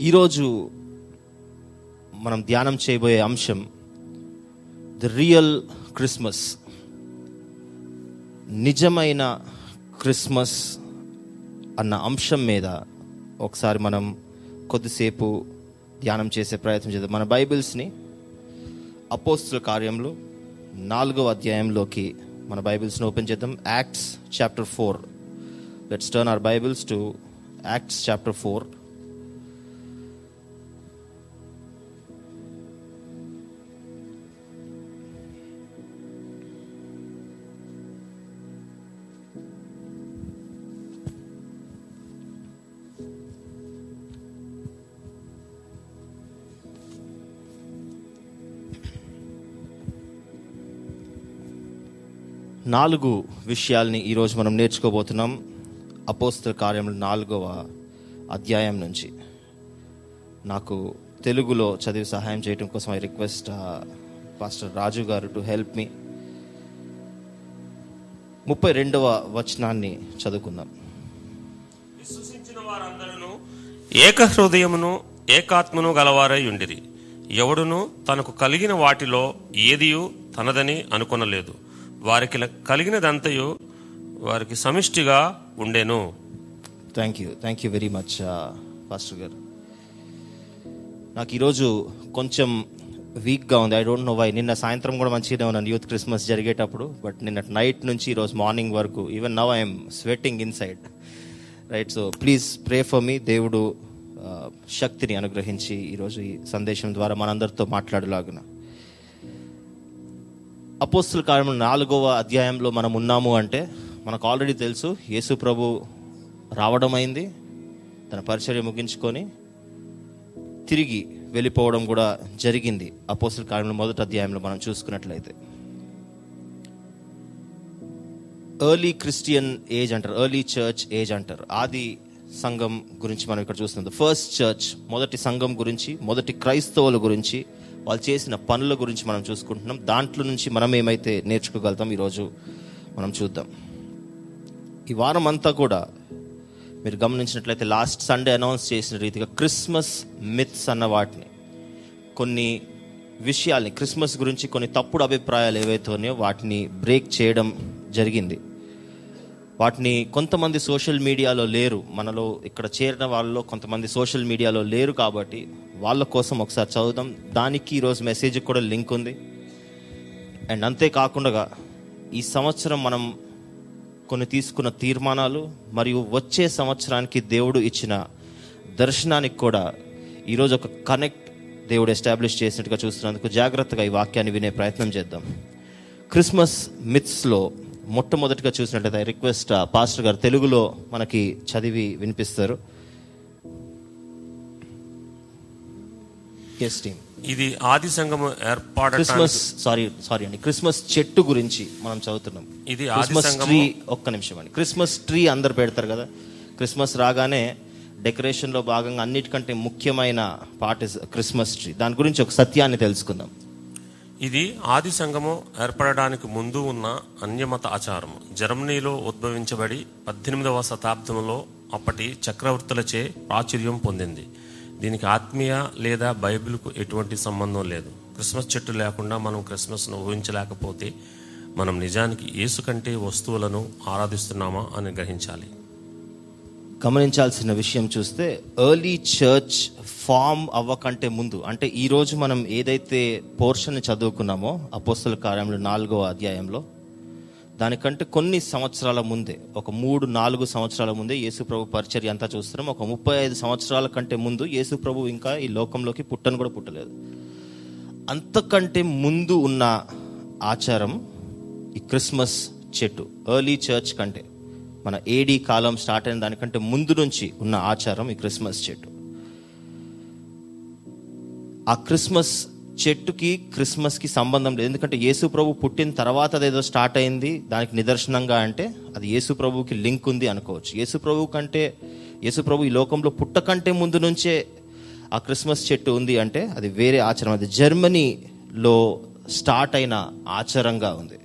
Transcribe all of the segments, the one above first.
ఈరోజు మనం ధ్యానం చేయబోయే అంశం ది రియల్ క్రిస్మస్. నిజమైన క్రిస్మస్ అన్న అంశం మీద ఒకసారి మనం కొద్దిసేపు ధ్యానం చేసే ప్రయత్నం చేద్దాం. మన బైబిల్స్ని అపోస్తుల కార్యంలో నాలుగవ అధ్యాయంలోకి మన బైబిల్స్ని ఓపెన్ చేద్దాం. Acts chapter four. Let's turn our Bibles to Acts chapter four. నాలుగు విషయాల్ని ఈరోజు మనం నేర్చుకోబోతున్నాం. అపోస్తల కార్యములు నాలుగవ అధ్యాయం నుంచి. నాకు తెలుగులో చదివి సహాయం చేయడం కోసం ఐ రిక్వెస్ట్ పాస్టర్ రాజు గారు టు హెల్ప్ మీ. ముప్పై రెండవ వచనాన్ని చదువుకుందాం. విశ్వసించిన వారందరూ ఏక హృదయమును ఏకాత్మను గలవారై ఉండిరి. ఎవడును తనకు కలిగిన వాటిలో ఏదియు తనదని అనుకొనలేదు. వారికి కలిగినదంతయు వారికి సమిష్టిగా ఉండేను. Thank you thank you very much pastor గారు. నాకు ఈరోజు కొంచెం వీక్గా ఉంది. ఐ డోంట్ నో వై నిన్న సాయంత్రం కూడా మంచిగానే ఉన్నాను. యూత్ క్రిస్మస్ జరిగేటప్పుడు బట్ నిన్న నైట్ నుంచి ఈరోజు మార్నింగ్ వరకు even now I'm sweating inside right so please pray for me దేవుడు uh, శక్తిని అనుగ్రహించి ఈరోజు ఈ సందేశం ద్వారా మనందరితో మాట్లాడలాగున. అపోస్తుల కార్యము నాలుగవ అధ్యాయంలో మనం ఉన్నాము అంటే మనకు ఆల్రెడీ తెలుసు యేసు ప్రభు రావడం అయింది తన పరిచర్య ముగించుకొని తిరిగి వెళ్ళిపోవడం కూడా జరిగింది. అపోస్తుల కార్యంలో మొదటి అధ్యాయంలో మనం చూసుకున్నట్లయితే. ఎర్లీ క్రిస్టియన్ ఏజ్ అంటారు ఎర్లీ చర్చ్ ఏజ్ అంటారు. ఆది సంఘం గురించి మనం ఇక్కడ చూస్తున్నాం. ఫస్ట్ చర్చ్ మొదటి సంఘం గురించి మొదటి క్రైస్తవుల గురించి వాళ్ళు చేసిన పనుల గురించి మనం చూసుకుంటున్నాం. దాంట్లో నుంచి మనం ఏమైతే నేర్చుకోగలుగుతాం ఈరోజు మనం చూద్దాం. ఈ వారం అంతా కూడా మీరు గమనించినట్లయితే లాస్ట్ సండే అనౌన్స్ చేసిన రీతిగా క్రిస్మస్ మిత్స్ అన్న వాటిని కొన్ని విషయాల్ని క్రిస్మస్ గురించి కొన్ని తప్పుడు అభిప్రాయాలు ఏవైతే ఉన్నాయో వాటిని బ్రేక్ చేయడం జరిగింది. వాటిని కొంతమంది సోషల్ మీడియాలో లేరు. మనలో ఇక్కడ చేరిన వాళ్ళలో కొంతమంది సోషల్ మీడియాలో లేరు కాబట్టి వాళ్ళ కోసం ఒకసారి చదువుదాం. దానికి ఈరోజు మెసేజ్ కూడా లింక్ ఉంది. అండ్ అంతేకాకుండా ఈ సంవత్సరం మనం కొన్ని తీసుకున్న తీర్మానాలు మరియు వచ్చే సంవత్సరానికి దేవుడు ఇచ్చిన దర్శనానికి కూడా ఈరోజు ఒక కనెక్ట్ దేవుడు ఎస్టాబ్లిష్ చేసినట్టుగా చూస్తున్నందుకు జాగ్రత్తగా ఈ వాక్యాన్ని వినే ప్రయత్నం చేద్దాం. క్రిస్మస్ మిత్స్లో మొట్టమొదటిగా చూసినట్లయితే రిక్వెస్ట్ పాస్టర్ గారు తెలుగులో మనకి చదివి వినిపిస్తారు. టీమ్ ఇది ఆది సంఘము ఏర్పాటు క్రిస్మస్ సారీ సారీ అండి. క్రిస్మస్ చెట్టు గురించి మనం చదువుతున్నాం. ఇది క్రిస్మస్ ట్రీ ఒక్క నిమిషం అండి. క్రిస్మస్ ట్రీ అందరు పెడతారు కదా? క్రిస్మస్ రాగానే డెకరేషన్లో భాగంగా అన్నిటికంటే ముఖ్యమైన పార్ట్ ఇస్ క్రిస్మస్ ట్రీ దాని గురించి ఒక సత్యాన్ని తెలుసుకుందాం. ఇది ఆది సంఘము ఏర్పడడానికి ముందు ఉన్న అన్యమత ఆచారము. జర్మనీలో ఉద్భవించబడి పద్దెనిమిదవ శతాబ్దంలో అప్పటి చక్రవర్తులచే ప్రాచుర్యం పొందింది. దీనికి ఆత్మీయ లేదా బైబిల్కు ఎటువంటి సంబంధం లేదు. క్రిస్మస్ చెట్టు లేకుండా మనం క్రిస్మస్ను ఊహించలేకపోతే మనం నిజానికి యేసు కంటే వస్తువులను ఆరాధిస్తున్నామా అని గ్రహించాలి. గమనించాల్సిన విషయం చూస్తే ఎర్లీ చర్చ్ ఫామ్ అవ్వకంటే ముందు అంటే ఈరోజు మనం ఏదైతే పోర్షన్ చదువుకున్నామో అపోస్తల కార్యంలో నాలుగో అధ్యాయంలో దానికంటే కొన్ని సంవత్సరాల ముందే ఒక మూడు నాలుగు సంవత్సరాల ముందే యేసు ప్రభు పరిచర్య అంతా చూస్తున్నాం. ఒక ముప్పై ఐదు సంవత్సరాల కంటే ముందు యేసు ప్రభు ఇంకా ఈ లోకంలోకి పుట్టను కూడా పుట్టలేదు. అంతకంటే ముందు ఉన్న ఆచారం ఈ క్రిస్మస్ చెట్టు ఎర్లీ చర్చ్ కంటే మన ఏడీ కాలం స్టార్ట్ అయిన దానికంటే ముందు నుంచి ఉన్న ఆచారం ఈ క్రిస్మస్ చెట్టు. ఆ క్రిస్మస్ చెట్టుకి క్రిస్మస్కి సంబంధం లేదు. ఎందుకంటే యేసు ప్రభు పుట్టిన తర్వాత అదేదో స్టార్ట్ అయింది. దానికి నిదర్శనంగా అంటే అది యేసు ప్రభుకి లింక్ ఉంది అనుకోవచ్చు. యేసు ప్రభు కంటే యేసు ప్రభు ఈ లోకంలో పుట్టకంటే ముందు నుంచే ఆ క్రిస్మస్ చెట్టు ఉంది అంటే అది వేరే ఆచారం. అది జర్మనీలో స్టార్ట్ అయిన ఆచారంగా ఉంది.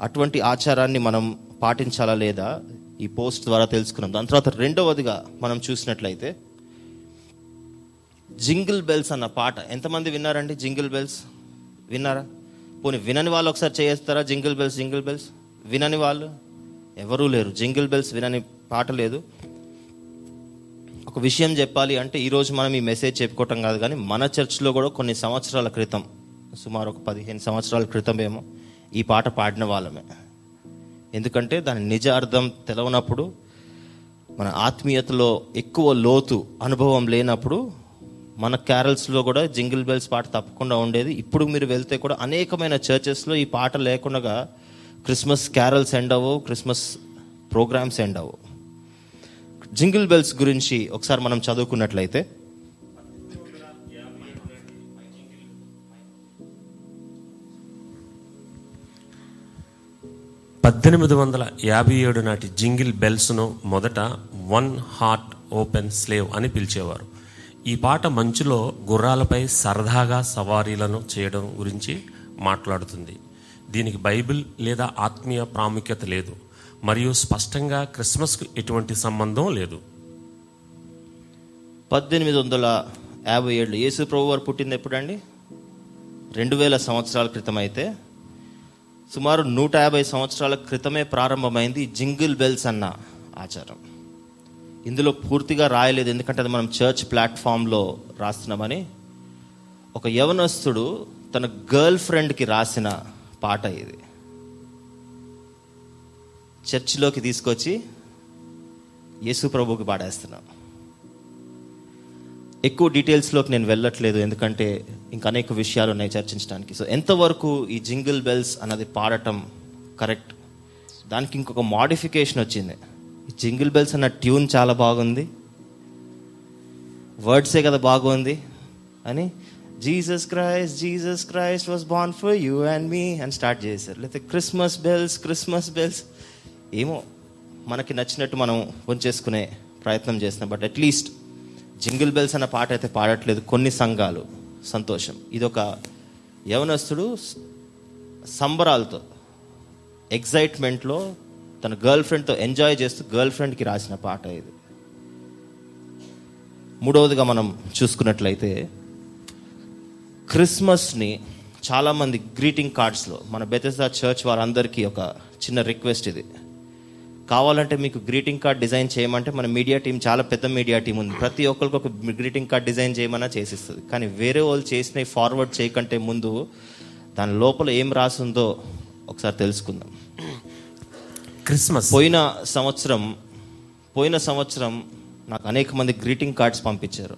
అటువంటి ఆచారాన్ని మనం పాటించాలా లేదా? ఈ పోస్ట్ ద్వారా తెలుసుకున్నాం. దాని తర్వాత రెండవదిగా మనం చూసినట్లయితే జింగిల్ బెల్స్ అన్న పాట. ఎంతమంది విన్నారండి జింగిల్ బెల్స్? విన్నారా? పోనీ వినని వాళ్ళు ఒకసారి చేస్తారా జింగిల్ బెల్స్ జింగిల్ బెల్స్? వినని వాళ్ళు? ఎవరూ లేరు. జింగిల్ బెల్స్ వినని పాట లేదు. ఒక విషయం చెప్పాలి అంటే ఈరోజు మనం ఈ మెసేజ్ చెప్పుకోవటం కాదు కానీ మన చర్చ్లో కూడా కొన్ని సంవత్సరాల క్రితం సుమారు ఒక పదిహేను సంవత్సరాల క్రితం ఏమో ఈ పాట పాడిన వాళ్ళమే. ఎందుకంటే దాని నిజ అర్థం తెలవనప్పుడు మన ఆత్మీయతలో ఎక్కువ లోతు అనుభవం లేనప్పుడు మన క్యారల్స్లో కూడా జింగిల్ బెల్స్ పాట తప్పకుండా ఉండేది. ఇప్పుడు మీరు వెళ్తే కూడా అనేకమైన చర్చెస్లో ఈ పాట లేకుండా క్రిస్మస్ క్యారల్స్ ఎండ్ అవ్వవు క్రిస్మస్ ప్రోగ్రామ్స్ ఎండ్ అవ్వవు. జింగిల్ బెల్స్ గురించి ఒకసారి మనం చదువుకున్నట్లయితే. పద్దెనిమిది వందల యాభై ఏడు నాటి జింగిల్ బెల్స్ను మొదట వన్ హార్ట్ ఓపెన్ స్లేవ్ అని పిలిచేవారు. ఈ పాట మంచులో గుర్రాలపై సరదాగా సవారీలను చేయడం గురించి మాట్లాడుతుంది. దీనికి బైబిల్ లేదా ఆత్మీయ ప్రాముఖ్యత లేదు. మరియు స్పష్టంగా క్రిస్మస్కు ఎటువంటి సంబంధం లేదు. పద్దెనిమిది వందల యాభై ఏళ్ళు యేసు ప్రభు వారు పుట్టింది ఎప్పుడండి? రెండు వేల సంవత్సరాల క్రితం అయితే సుమారు నూట యాభై సంవత్సరాల క్రితమే ప్రారంభమైంది జింగిల్ బెల్స్ అన్న ఆచారం. ఇందులో పూర్తిగా రాయలేదు ఎందుకంటే అది మనం చర్చ్ ప్లాట్ఫామ్లో రాస్తున్నామని. ఒక యవనస్తుడు తన గర్ల్ ఫ్రెండ్కి రాసిన పాట ఇది. చర్చిలోకి తీసుకొచ్చి యేసు ప్రభుకి పాడేస్తున్నాం. ఎక్కువ డీటెయిల్స్లోకి నేను వెళ్ళట్లేదు ఎందుకంటే ఇంకా అనేక విషయాలు ఉన్నాయి చర్చించడానికి. సో ఎంతవరకు ఈ జింగిల్ బెల్స్ అన్నది పాడటం కరెక్ట్? దానికి ఇంకొక మాడిఫికేషన్ వచ్చింది. జింగిల్ బెల్స్ అన్న ట్యూన్ చాలా బాగుంది. వర్డ్సే కదా బాగుంది. అని Jesus Christ Jesus Christ was born for you and me అని స్టార్ట్ చేశారు. లేకపోతే క్రిస్మస్ బెల్స్ క్రిస్మస్ బెల్స్. ఏమో మనకి నచ్చినట్టు మనం ఉంచేసుకునే ప్రయత్నం చేస్తున్నాం. బట్ అట్లీస్ట్ జింగిల్ బెల్స్ అన్న పాట అయితే పాడట్లేదు. కొన్ని సంఘాలు. సంతోషం. ఇదొక యవనస్తుడు సంబరాలతో ఎగ్జైట్మెంట్లో తన గర్ల్ ఫ్రెండ్తో ఎంజాయ్ చేస్తూ గర్ల్ ఫ్రెండ్కి రాసిన పాట ఇది. మూడవదిగా మనం చూసుకున్నట్లయితే క్రిస్మస్ని చాలామంది గ్రీటింగ్ కార్డ్స్లో మన బెతెసా చర్చ్ వారందరికీ ఒక చిన్న రిక్వెస్ట్ ఇది. కావాలంటే మీకు గ్రీటింగ్ కార్డ్ డిజైన్ చేయమంటే మన మీడియా టీం చాలా పెద్ద మీడియా టీం ఉంది. ప్రతి ఒక్కరికి ఒక గ్రీటింగ్ కార్డ్ డిజైన్ చేయమన్నా చేసిస్తుంది. కానీ వేరే వాళ్ళు చేసినవి ఫార్వర్డ్ చేయకంటే ముందు దాని లోపల ఏం రాసిందో ఒకసారి తెలుసుకుందాం. క్రిస్మస్. పోయిన సంవత్సరం పోయిన సంవత్సరం నాకు అనేక మంది గ్రీటింగ్ కార్డ్స్ పంపించారు.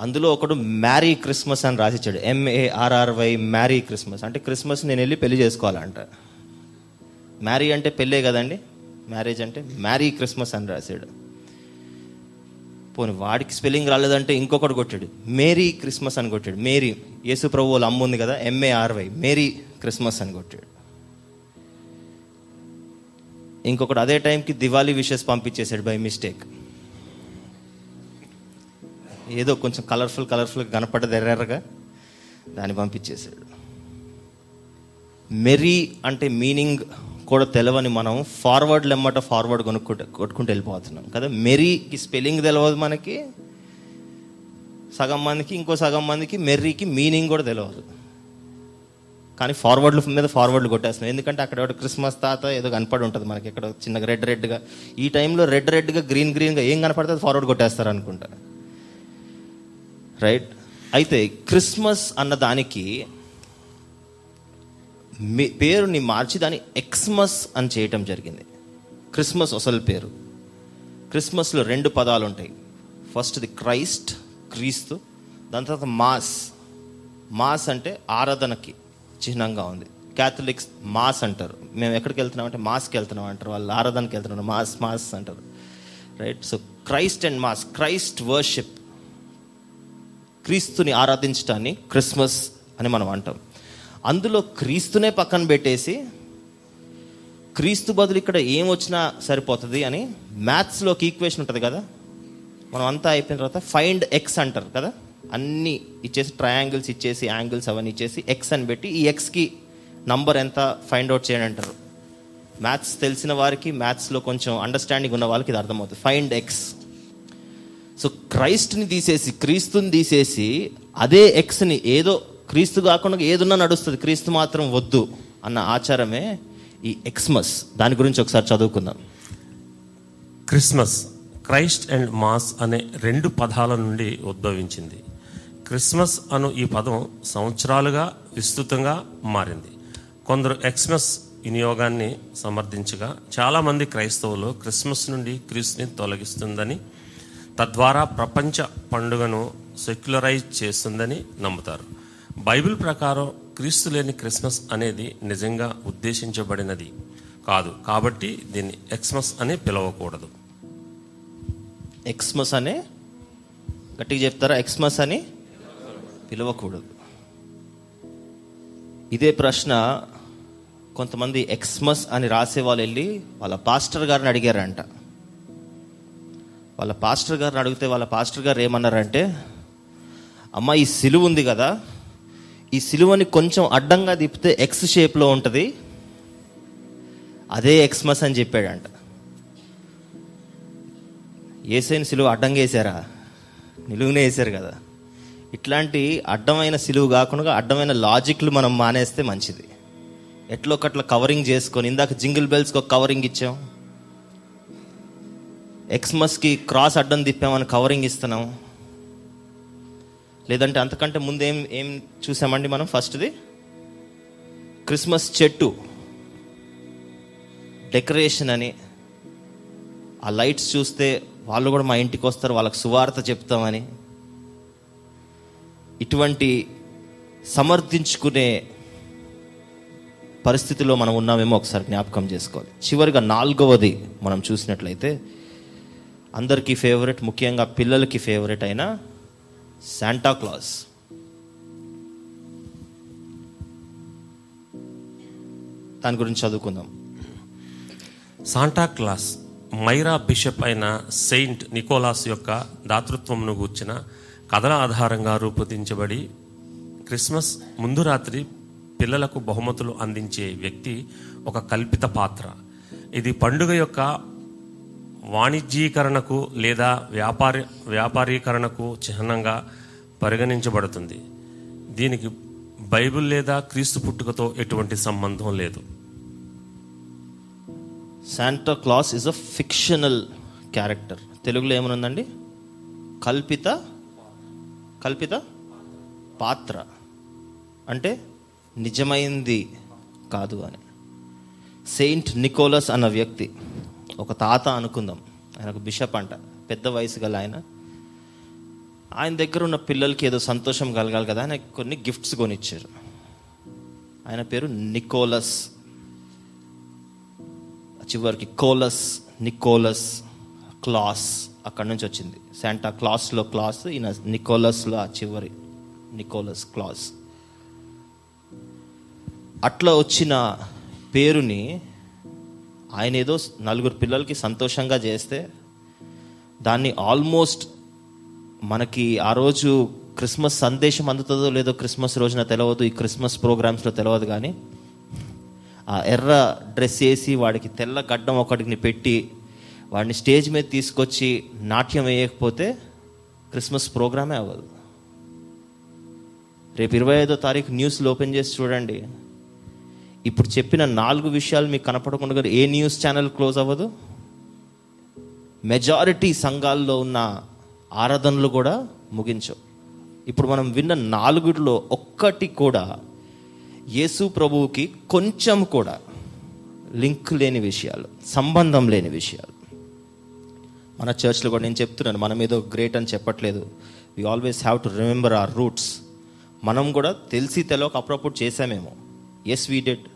అందులో ఒకడు మ్యారీ క్రిస్మస్ అని రాసిచ్చాడు. M A R R Y marry Christmas. అంటే క్రిస్మస్ నేను వెళ్ళి పెళ్ళి చేసుకోవాలంట. మ్యారీ అంటే పెళ్ళే కదండి? మ్యారేజ్ అంటే మ్యారీ క్రిస్మస్ అని రాశాడు. పోనీ వాడికి స్పెల్లింగ్ రాలేదంటే ఇంకొకటి కొట్టాడు. మేరీ క్రిస్మస్ అని కొట్టాడు. మేరీ యేసు ప్రభు వాళ్ళ అమ్మ ఉంది కదా? ఎంఏఆర్వై మేరీ క్రిస్మస్ అని కొట్టాడు. ఇంకొకటి అదే టైంకి దివాళీ విషెస్ పంపించేశాడు బై మిస్టేక్. ఏదో కొంచెం కలర్ఫుల్ కలర్ఫుల్ కనపడ్డది ఎర్రగా దాన్ని పంపించేశాడు. మెరీ అంటే మీనింగ్ కూడా తెలవని మనం ఫార్వర్డ్ లెమ్మట ఫార్వర్డ్ కొనుక్కుంటే కొట్టుకుంటూ వెళ్ళిపోతున్నాం కదా. మెరీకి స్పెల్లింగ్ తెలియదు మనకి సగం మందికి ఇంకో సగం మందికి మెర్రీకి మీనింగ్ కూడా తెలియదు కానీ ఫార్వర్డ్లు మీద ఫార్వర్డ్లు కొట్టేస్తున్నాం ఎందుకంటే అక్కడ క్రిస్మస్ తాత ఏదో కనపడి ఉంటుంది మనకి ఇక్కడ చిన్నగా రెడ్ రెడ్గా. ఈ టైంలో రెడ్ రెడ్గా గ్రీన్ గ్రీన్గా ఏం కనపడితే ఫార్వర్డ్ కొట్టేస్తారు అనుకుంటా. రైట్ అయితే క్రిస్మస్ అన్న దానికి మీ- పేరుని మార్చి దాన్ని ఎక్స్మస్ అని చేయటం జరిగింది. క్రిస్మస్ అసలు పేరు. క్రిస్మస్లో రెండు పదాలు ఉంటాయి. ఫస్ట్ ది క్రైస్ట్ క్రీస్తు దాని తర్వాత మాస్. మాస్ అంటే ఆరాధనకి. చిహ్నంగా ఉంది. క్యాథలిక్స్ మాస్ అంటారు. మేము ఎక్కడికి వెళ్తున్నాం అంటే మాస్కి వెళ్తున్నాం అంటారు. వాళ్ళు ఆరాధనకి వెళ్తున్నారు. మాస్ మాస్ అంటారు. Right so Christ and mass Christ worship క్రీస్తుని ఆరాధించటాన్ని క్రిస్మస్ అని మనం అంటాం. అందులో క్రీస్తునే పక్కన పెట్టేసి క్రీస్తు బదులు ఇక్కడ ఏం వచ్చినా సరిపోతుంది అని మ్యాథ్స్లో ఒక ఈక్వేషన్ ఉంటుంది కదా? మనం అంతా అయిపోయిన తర్వాత ఫైండ్ ఎక్స్ అంటారు కదా? అన్నీ ఇచ్చేసి ట్రయాంగిల్స్ ఇచ్చేసి యాంగిల్స్ అవన్నీ ఇచ్చేసి ఎక్స్ అని పెట్టి ఈ ఎక్స్కి నంబర్ ఎంత ఫైండ్ అవుట్ చేయండి అంటారు. మ్యాథ్స్ తెలిసిన వారికి మ్యాథ్స్లో కొంచెం అండర్స్టాండింగ్ ఉన్న వాళ్ళకి ఇది అర్థమవుతుంది. ఫైండ్ ఎక్స్ సో క్రైస్ట్ని తీసేసి క్రీస్తుని తీసేసి అదే ఎక్స్ని ఏదో క్రీస్తు కాకుండా ఏదున్నా నడుస్తుంది. క్రీస్తు మాత్రం వద్దు అన్న ఆచారమే ఈ ఎక్స్మస్ దాని గురించి ఒకసారి చదువుకుందాం. క్రిస్మస్ క్రైస్ట్ అండ్ మాస్ అనే రెండు పదాల నుండి ఉద్భవించింది. క్రిస్మస్ అను ఈ పదం సంవత్సరాలుగా విస్తృతంగా మారింది. కొందరు ఎక్స్మస్ వినియోగాన్ని సమర్థించగా చాలామంది క్రైస్తవులు క్రిస్మస్ నుండి క్రీస్తుని తొలగిస్తుందని తద్వారా ప్రపంచ పండుగను సెక్యులరైజ్ చేస్తుందని నమ్ముతారు. బైబిల్ ప్రకారం క్రీస్తు లేని క్రిస్మస్ అనేది నిజంగా ఉద్దేశించబడినది కాదు. కాబట్టి దీన్ని ఎక్స్మస్ అని పిలవకూడదు. ఎక్స్మస్ అనే గట్టిగా చెప్తారా? ఎక్స్మస్ అని పిలవకూడదు. ఇదే ప్రశ్న కొంతమంది ఎక్స్మస్ అని రాసే వాళ్ళు వెళ్ళి వాళ్ళ పాస్టర్ గారిని అడిగారంట. వాళ్ళ పాస్టర్ గారిని అడిగితే వాళ్ళ పాస్టర్ గారు ఏమన్నారంటే అమ్మ ఈ సిలువ ఉంది కదా ఈ సిలువని కొంచెం అడ్డంగా తిప్పితే ఎక్స్ షేప్లో ఉంటుంది. అదే ఎక్స్మస్ అని చెప్పాడంట. ఏసైన సిలువ అడ్డంగా వేసారా? నిలువునే వేసారు కదా. ఇట్లాంటి అడ్డమైన సిలువు కాకుండా అడ్డమైన లాజిక్లు మనం మానేస్తే మంచిది. ఎట్లో ఒకట్లా కవరింగ్ చేసుకొని ఇందాక జింగిల్ బెల్స్కి ఒక కవరింగ్ ఇచ్చాం. ఎక్స్మస్కి క్రాస్ అడ్డం తిప్పామని కవరింగ్ ఇస్తున్నాం. లేదంటే అంతకంటే ముందు ఏం ఏం చూసామండి మనం? ఫస్ట్ది క్రిస్మస్ చెట్టు. డెకరేషన్ అని. ఆ లైట్స్ చూస్తే వాళ్ళు కూడా మా ఇంటికి వస్తారు వాళ్ళకి సువార్త చెప్తామని. ఇటువంటి సమర్థించుకునే పరిస్థితిలో మనం ఉన్నామేమో ఒకసారి జ్ఞాపకం చేసుకోవాలి. చివరిగా నాలుగవది మనం చూసినట్లయితే అందరికీ ఫేవరెట్ ముఖ్యంగా పిల్లలకి ఫేవరెట్ అయిన శాంటా క్లాస్ దాని గురించి చదువుకుందాం. శాంటా క్లాస్ మైరా బిషప్ అయిన సెయింట్ నికోలాస్ యొక్క దాతృత్వంను గూర్చిన కథల ఆధారంగా రూపొందించబడి క్రిస్మస్ ముందు రాత్రి పిల్లలకు బహుమతులు అందించే వ్యక్తి ఒక కల్పిత పాత్ర. ఇది పండుగ యొక్క వాణిజ్యీకరణకు లేదా వ్యాపారి వ్యాపారీకరణకు చిహ్నంగా పరిగణించబడుతుంది. దీనికి బైబిల్ లేదా క్రీస్తు పుట్టుకతో ఎటువంటి సంబంధం లేదు. Santa Claus is a fictional character తెలుగులో ఏమనుందండి? కల్పిత కల్పిత పాత్ర. అంటే నిజమైంది కాదు అని. సెయింట్ నికోలస్ అన్న వ్యక్తి ఒక తాత అనుకుందాం. ఆయన ఒక బిషప్ అంట పెద్ద వయసు గల ఆయన. ఆయన దగ్గర ఉన్న పిల్లలకి ఏదో సంతోషం కలగాలి కదా ఆయన కొన్ని గిఫ్ట్స్ కొనిచ్చారు. ఆయన పేరు నికోలస్. చివరికి కోలస్ నికోలస్ క్లాస్. అక్కడి నుంచి వచ్చింది. శాంటా క్లాస్లో క్లాస్ ఈయన నికోలస్లో ఆ చివరి. నికోలస్ క్లాస్ అట్లా వచ్చిన పేరుని ఆయన ఏదో నలుగురు పిల్లలకి సంతోషంగా చేస్తే దాన్ని ఆల్మోస్ట్ మనకి ఆ రోజు క్రిస్మస్ సందేశం అందుతుందో లేదో క్రిస్మస్ రోజున తెలియదు ఈ క్రిస్మస్ ప్రోగ్రామ్స్లో తెలియదు కానీ ఆ ఎర్ర డ్రెస్ వేసి వాడికి తెల్ల గడ్డం ఒకటిని పెట్టి వాడిని స్టేజ్ మీద తీసుకొచ్చి నాట్యం వేయకపోతే క్రిస్మస్ ప్రోగ్రామే అవ్వదు. రేపు ఇరవై ఐదో తారీఖు న్యూస్లు ఓపెన్ చేసి చూడండి. ఇప్పుడు చెప్పిన నాలుగు విషయాలు మీకు కనపడకుండా ఏ న్యూస్ ఛానల్ క్లోజ్ అవ్వదు? మెజారిటీ సంఘాల్లో ఉన్న ఆరాధనలు కూడా ముగించవు. ఇప్పుడు మనం విన్న నాలుగులో ఒక్కటి కూడా యేసు ప్రభువుకి కొంచెం కూడా లింక్ లేని విషయాలు సంబంధం లేని విషయాలు. మన చర్చ్లో కూడా నేను చెప్తున్నాను మనం ఏదో గ్రేట్ అని చెప్పట్లేదు. We always have to remember our roots మనం కూడా తెలిసి తెలవక అప్పుడప్పుడు చేసామేమో ఎస్ వీ డెడ్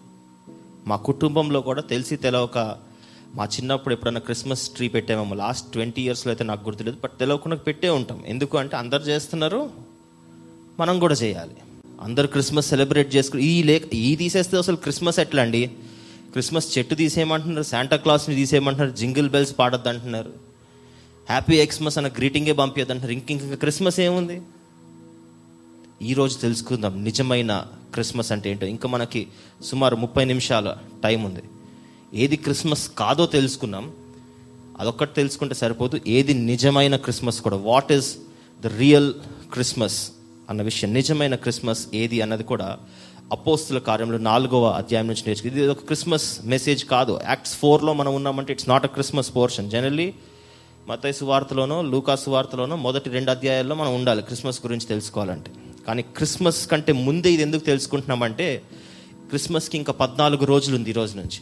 మా కుటుంబంలో కూడా తెలిసి తెలవక మా చిన్నప్పుడు ఎప్పుడైనా క్రిస్మస్ ట్రీ పెట్టామేమో. లాస్ట్ ట్వంటీ ఇయర్స్లో అయితే నాకు గుర్తులేదు బట్ తెలవకుండా పెట్టే ఉంటాం. ఎందుకు అంటే అందరు చేస్తున్నారు మనం కూడా చేయాలి. అందరు క్రిస్మస్ సెలబ్రేట్ చేసుకుని ఈ లేక ఈ తీసేస్తే అసలు క్రిస్మస్ ఎట్లా అండి క్రిస్మస్ చెట్టు తీసేయమంటున్నారు శాంటా క్లాస్ని తీసేయమంటున్నారు జింగిల్ బెల్స్ పాడొద్దు అంటున్నారు హ్యాపీ ఎక్స్మస్ అన్న గ్రీటింగే పంపించదు అంటారు ఇంక ఇంకా క్రిస్మస్ ఏముంది? ఈరోజు తెలుసుకుందాం నిజమైన క్రిస్మస్ అంటే ఏంటో. ఇంకా మనకి సుమారు ముప్పై నిమిషాల టైం ఉంది. ఏది క్రిస్మస్ కాదో తెలుసుకున్నాం అదొక్కటి తెలుసుకుంటే సరిపోదు. ఏది నిజమైన క్రిస్మస్ కూడా. What is the real Christmas అన్న విషయం. నిజమైన క్రిస్మస్ ఏది అన్నది కూడా అపోస్తుల కార్యంలో నాలుగవ అధ్యాయం నుంచి నేర్చుకుంది. ఇది ఒక క్రిస్మస్ మెసేజ్ కాదు. యాక్ట్స్ ఫోర్లో మనం ఉన్నామంటే it's not a Christmas portion generally మతైసు వార్తలోనో లూకాసు వార్తలోనో మొదటి రెండు అధ్యాయాల్లో మనం ఉండాలి క్రిస్మస్ గురించి తెలుసుకోవాలంటే. కానీ క్రిస్మస్ కంటే ముందే ఇది ఎందుకు తెలుసుకుంటున్నామంటే క్రిస్మస్కి ఇంకా పద్నాలుగు రోజులు ఉంది ఈ రోజు నుంచి.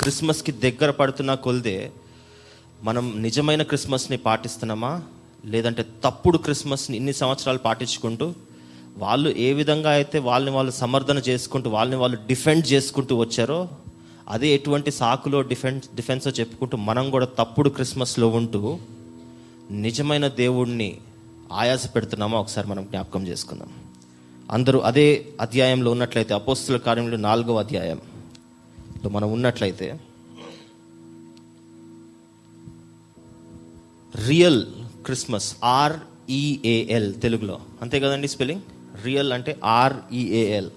క్రిస్మస్కి దగ్గర పడుతున్న కొలిదే మనం నిజమైన క్రిస్మస్ని పాటిస్తున్నామా? లేదంటే తప్పుడు క్రిస్మస్ని ఇన్ని సంవత్సరాలు పాటించుకుంటూ వాళ్ళు ఏ విధంగా అయితే వాళ్ళని వాళ్ళు సమర్థన చేసుకుంటూ వాళ్ళని వాళ్ళు డిఫెండ్ చేసుకుంటూ వచ్చారో అదే ఎటువంటి సాకులో డిఫెన్స్ డిఫెన్సో చెప్పుకుంటూ మనం కూడా తప్పుడు క్రిస్మస్లో ఉంటూ నిజమైన దేవుణ్ణి ఆయాస పెడుతున్నామో ఒకసారి మనం జ్ఞాపకం చేసుకుందాం. అందరూ అదే అధ్యాయంలో ఉన్నట్లయితే అపోస్తుల కార్యంలో నాలుగవ అధ్యాయంలో మనం ఉన్నట్లయితే రియల్ క్రిస్మస్ ఆర్ఈఏఎల్ తెలుగులో. అంతే కదండి స్పెల్లింగ్? రియల్ అంటే ఆర్ఈఏఎల్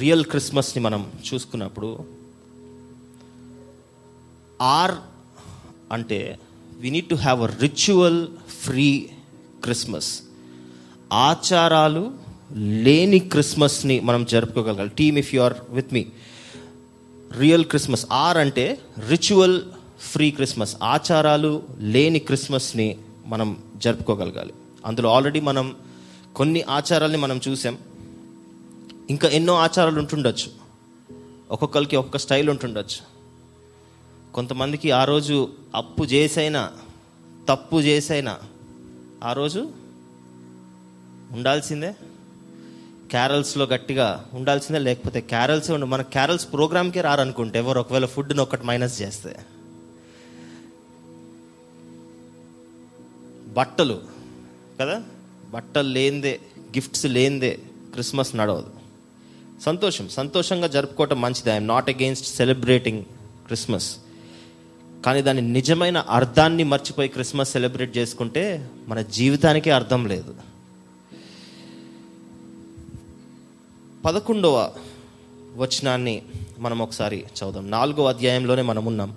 రియల్ క్రిస్మస్ని మనం చూసుకున్నప్పుడు ఆర్ అంటే we need to have a ritual free Christmas ఆచారాలు లేని క్రిస్మస్ని మనం జరుపుకోగలగాలి. Team if you are with me real Christmas or అంటే రిచువల్ ఫ్రీ క్రిస్మస్ ఆచారాలు లేని క్రిస్మస్ని మనం జరుపుకోగలగాలి. అందులో ఆల్రెడీ మనం కొన్ని ఆచారాల్ని మనం చూసాం. ఇంకా ఎన్నో ఆచారాలు ఉంటుండొచ్చు. ఒక్కొక్కరికి ఒక్కొక్క స్టైల్ ఉంటుండొచ్చు. కొంతమందికి ఆ రోజు అప్పు చేసైనా తప్పు చేసైనా ఆ రోజు ఉండాల్సిందే. క్యారల్స్లో గట్టిగా ఉండాల్సిందే లేకపోతే క్యారల్స్ ఉండు మన క్యారల్స్ ప్రోగ్రామ్కే రారనుకుంటే ఎవరు ఒకవేళ ఫుడ్ని ఒకటి మైనస్ చేస్తే. బట్టలు కదా? బట్టలు లేనిదే గిఫ్ట్స్ లేనిదే క్రిస్మస్ నడవదు. సంతోషం. సంతోషంగా జరుపుకోవటం మంచిది. I'm not against celebrating Christmas కానీ దాని నిజమైన అర్థాన్ని మర్చిపోయి క్రిస్మస్ సెలబ్రేట్ చేసుకుంటే మన జీవితానికే అర్థం లేదు. పదకొండవ వచనాన్ని మనం ఒకసారి చదుదాం నాలుగో అధ్యాయంలోనే మనం ఉన్నాం.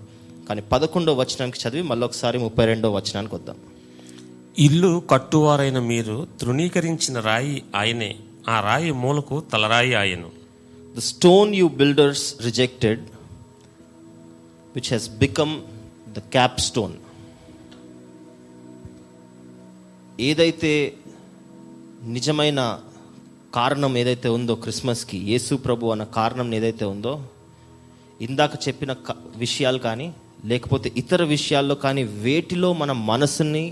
కానీ పదకొండవ వచనానికి చదివి మళ్ళీ ఒకసారి ముప్పై రెండవ వచనానికి వద్దాం. ఇల్లు కట్టువారైన మీరు తృణీకరించిన రాయి ఆయనే. ఆ రాయి మూలకు తలరాయి ఆయను. The stone you builders rejected which has become the cap stone ఏదైతే నిజమైన కారణం ఏదైతే ఉందో క్రిస్మస్కి యేసు ప్రభు అన్న కారణం ఏదైతే ఉందో ఇందాక చెప్పిన క- విషయాలు కానీ లేకపోతే ఇతర విషయాల్లో కానీ వేటిలో మన మనసుని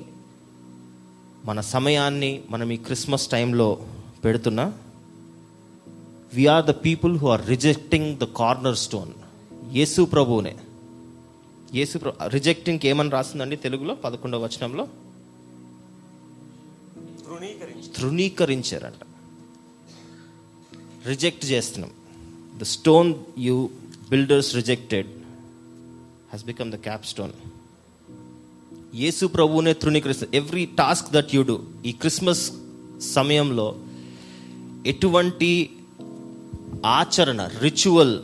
మన సమయాన్ని మనం ఈ క్రిస్మస్ టైంలో పెడుతున్నా. We are the people who are rejecting the corner stone యేసు ప్రభువునే. యేసు ప్రభు రిజెక్టింగ్కి ఏమని రాస్తుందండి తెలుగులో? పదకొండవ వచనంలో. తృణీకరించారంట. రిజెక్ట్ చేస్తున్నాం. The stone you builders rejected has become the cap stone యేసు ప్రభువునే తృణీకరిస్తారు every task that you do ఈ క్రిస్మస్ సమయంలో ఎటువంటి ఆచరణ రిచువల్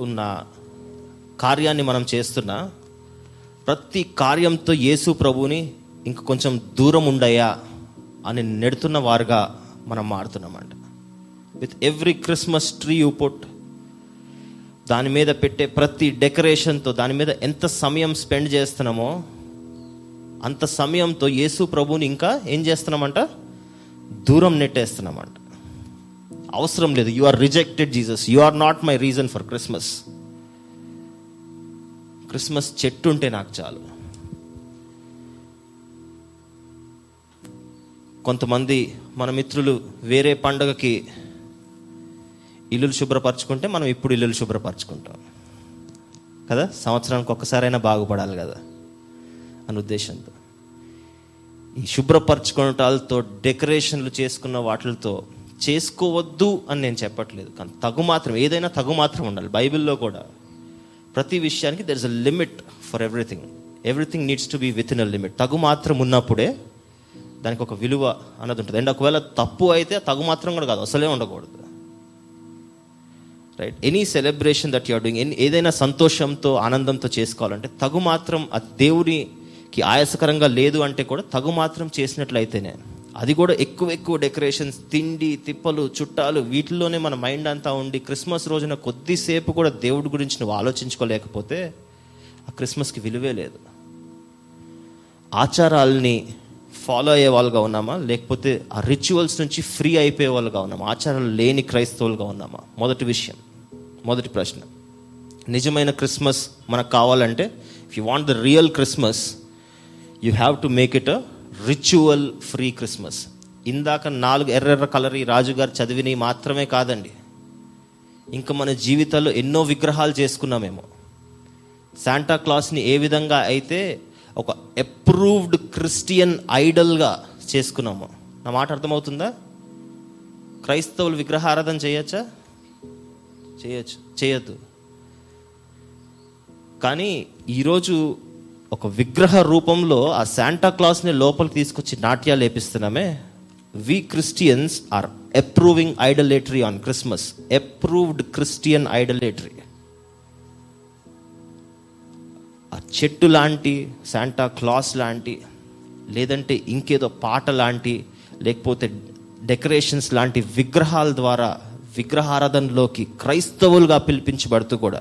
ఉన్న కార్యాన్ని మనం చేస్తున్నా ప్రతి కార్యంతో యేసు ప్రభువుని ఇంక కొంచెం దూరం ఉండయా అని నెడుతున్న వారుగా మనం మారుతున్నామంట. With every Christmas tree you put దాని మీద పెట్టే ప్రతి డెకరేషన్తో దాని మీద ఎంత సమయం స్పెండ్ చేస్తున్నామో అంత సమయంతో యేసు ప్రభువుని ఇంకా ఏం చేస్తున్నామంట? దూరం నెట్టేస్తున్నామంట. అవసరం లేదు. You are rejected Jesus you are not my reason for Christmas Christmas చెట్టు ఉంటే నాకు చాలు. కొంతమంది మన మిత్రులు వేరే పండగకి ఇల్లులు శుభ్రపరచుకుంటే మనం ఇప్పుడు ఇల్లులు శుభ్రపరచుకుంటాం. కదా? సంవత్సరానికి ఒక్కసారైనా బాగుపడాలి కదా? అని ఉద్దేశంతో. ఈ శుభ్రపరచుకోవటాలతో డెకరేషన్లు చేసుకున్న వాటితో చేసుకోవద్దు అని నేను చెప్పట్లేదు. కానీ తగు మాత్రం ఏదైనా తగు మాత్రం ఉండాలి. బైబిల్లో కూడా ప్రతి విషయానికి there is a limit for everything everything needs to be within a limit తగు మాత్రం ఉన్నప్పుడే దానికి ఒక విలువ అన్నది ఉంటుంది. అండ్ ఒకవేళ తప్పు అయితే తగు మాత్రం కూడా కాదు. అసలే ఉండకూడదు. Right any celebration that you're doing and ఏదైనా సంతోషంతో ఆనందంతో చేసుకోవాలంటే తగు మాత్రం ఆ దేవునికి ఆయాసకరంగా లేదు అంటే కూడా తగు మాత్రం చేసినట్లయితేనే అది కూడా ఎక్కువ ఎక్కువ డెకరేషన్స్ తిండి తిప్పలు చుట్టాలు వీటిల్లోనే మన మైండ్ అంతా ఉండి క్రిస్మస్ రోజున కొద్దిసేపు కూడా దేవుడి గురించి నువ్వు ఆలోచించుకోలేకపోతే ఆ క్రిస్మస్కి విలువే లేదు. ఆచారాల్ని ఫాలో అయ్యే వాళ్ళుగా ఉన్నామా? లేకపోతే ఆ రిచువల్స్ నుంచి ఫ్రీ అయిపోయే వాళ్ళుగా ఉన్నామా? ఆచారాలు లేని క్రైస్తవులుగా ఉన్నామా? మొదటి విషయం మొదటి ప్రశ్న. నిజమైన క్రిస్మస్ మనకు కావాలంటే if you want the real Christmas you have to make it a ritual free Christmas ఇందాక నాలుగు ఎర్రెర్ర కలర్ ఈ రాజుగారు చదివినవి మాత్రమే కాదండి. ఇంకా మన జీవితాల్లో ఎన్నో విగ్రహాలు చేసుకున్నామేమో. శాంటా క్లాస్ని ఏ విధంగా అయితే ఒక అప్రూవ్డ్ క్రిస్టియన్ ఐడల్గా చేసుకున్నాము. నా మాట అర్థమవుతుందా? క్రైస్తవులు విగ్రహారాధన చేయొచ్చా? చేయొచ్చు. చేయొద్దు. కానీ ఈరోజు ఒక విగ్రహ రూపంలో ఆ శాంటా క్లాస్ని లోపలికి తీసుకొచ్చి నాట్యాలు లేపిస్తున్నామే we Christians are approving idolatry on Christmas approved Christian idolatry ఆ చెట్టు లాంటి శాంటా క్లాస్ లాంటి లేదంటే ఇంకేదో పాట లాంటి లేకపోతే డెకరేషన్స్ లాంటి విగ్రహాల ద్వారా విగ్రహారాధనలోకి క్రైస్తవులుగా పిలిపించబడుతూ కూడా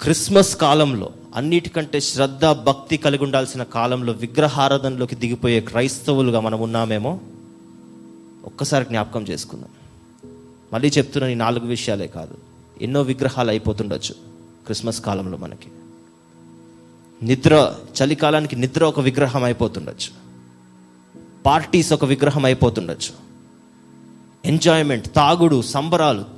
క్రిస్మస్ కాలంలో అన్నిటికంటే శ్రద్ధ భక్తి కలిగి ఉండాల్సిన కాలంలో విగ్రహారాధనలోకి దిగిపోయే క్రైస్తవులుగా మనం ఉన్నామేమో? ఒక్కసారి జ్ఞాపకం చేసుకుందాం. మళ్ళీ చెప్తున్న ఈ నాలుగు విషయాలే కాదు. ఎన్నో విగ్రహాలు అయిపోతుండొచ్చు క్రిస్మస్ కాలంలో మనకి. నిద్ర చలికాలానికి నిద్ర ఒక విగ్రహం అయిపోతుండొచ్చు. పార్టీస్ ఒక విగ్రహం అయిపోతుండొచ్చు. ఎంజాయ్మెంట్ తాగుడు సంబరాలు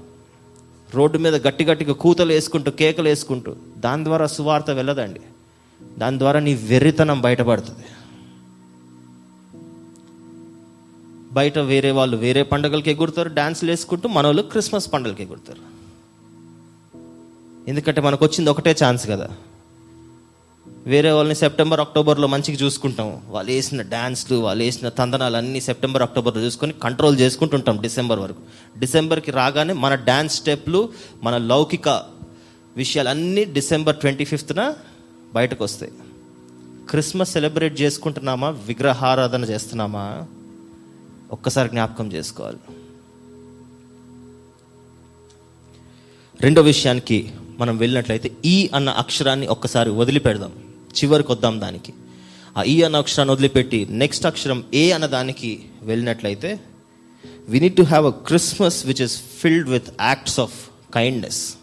రోడ్డు మీద గట్టి గట్టిగా కూతలు వేసుకుంటూ కేకలు వేసుకుంటూ దాని ద్వారా సువార్త వెళ్ళదండి. దాని ద్వారా నీ వెర్రితనం బయటపడుతుంది. బయట వేరే వాళ్ళు వేరే పండుగలకి ఎగురుతారు డాన్సులు వేసుకుంటూ మన వాళ్ళు క్రిస్మస్ పండుగలకి ఎగురుతారు. ఎందుకంటే మనకు వచ్చింది ఒకటే ఛాన్స్ కదా. వేరే వాళ్ళని సెప్టెంబర్ అక్టోబర్లో మంచిగా చూసుకుంటాం. వాళ్ళు వేసిన డ్యాన్స్లు వాళ్ళు వేసిన తందనాలు అన్నీ సెప్టెంబర్ అక్టోబర్లో చూసుకొని కంట్రోల్ చేసుకుంటుంటాం డిసెంబర్ వరకు. డిసెంబర్కి రాగానే మన డ్యాన్స్ స్టెప్లు మన లౌకిక విషయాలన్నీ డిసెంబర్ ట్వంటీ ఫిఫ్త్న బయటకు వస్తాయి క్రిస్మస్ సెలబ్రేట్ చేసుకుంటున్నామా? విగ్రహారాధన చేస్తున్నామా? ఒక్కసారి జ్ఞాపకం చేసుకోవాలి. రెండో విషయానికి మనం వెళ్ళినట్లయితే ఈ అన్న అక్షరాన్ని ఒక్కసారి వదిలిపెడదాం. చివరికి వద్దాం దానికి. ఆ ఈ అన్న అక్షరాన్ని వదిలిపెట్టి నెక్స్ట్ అక్షరం ఏ అన్న దానికి వెళ్ళినట్లయితే we need to have a Christmas which is filled with acts of kindness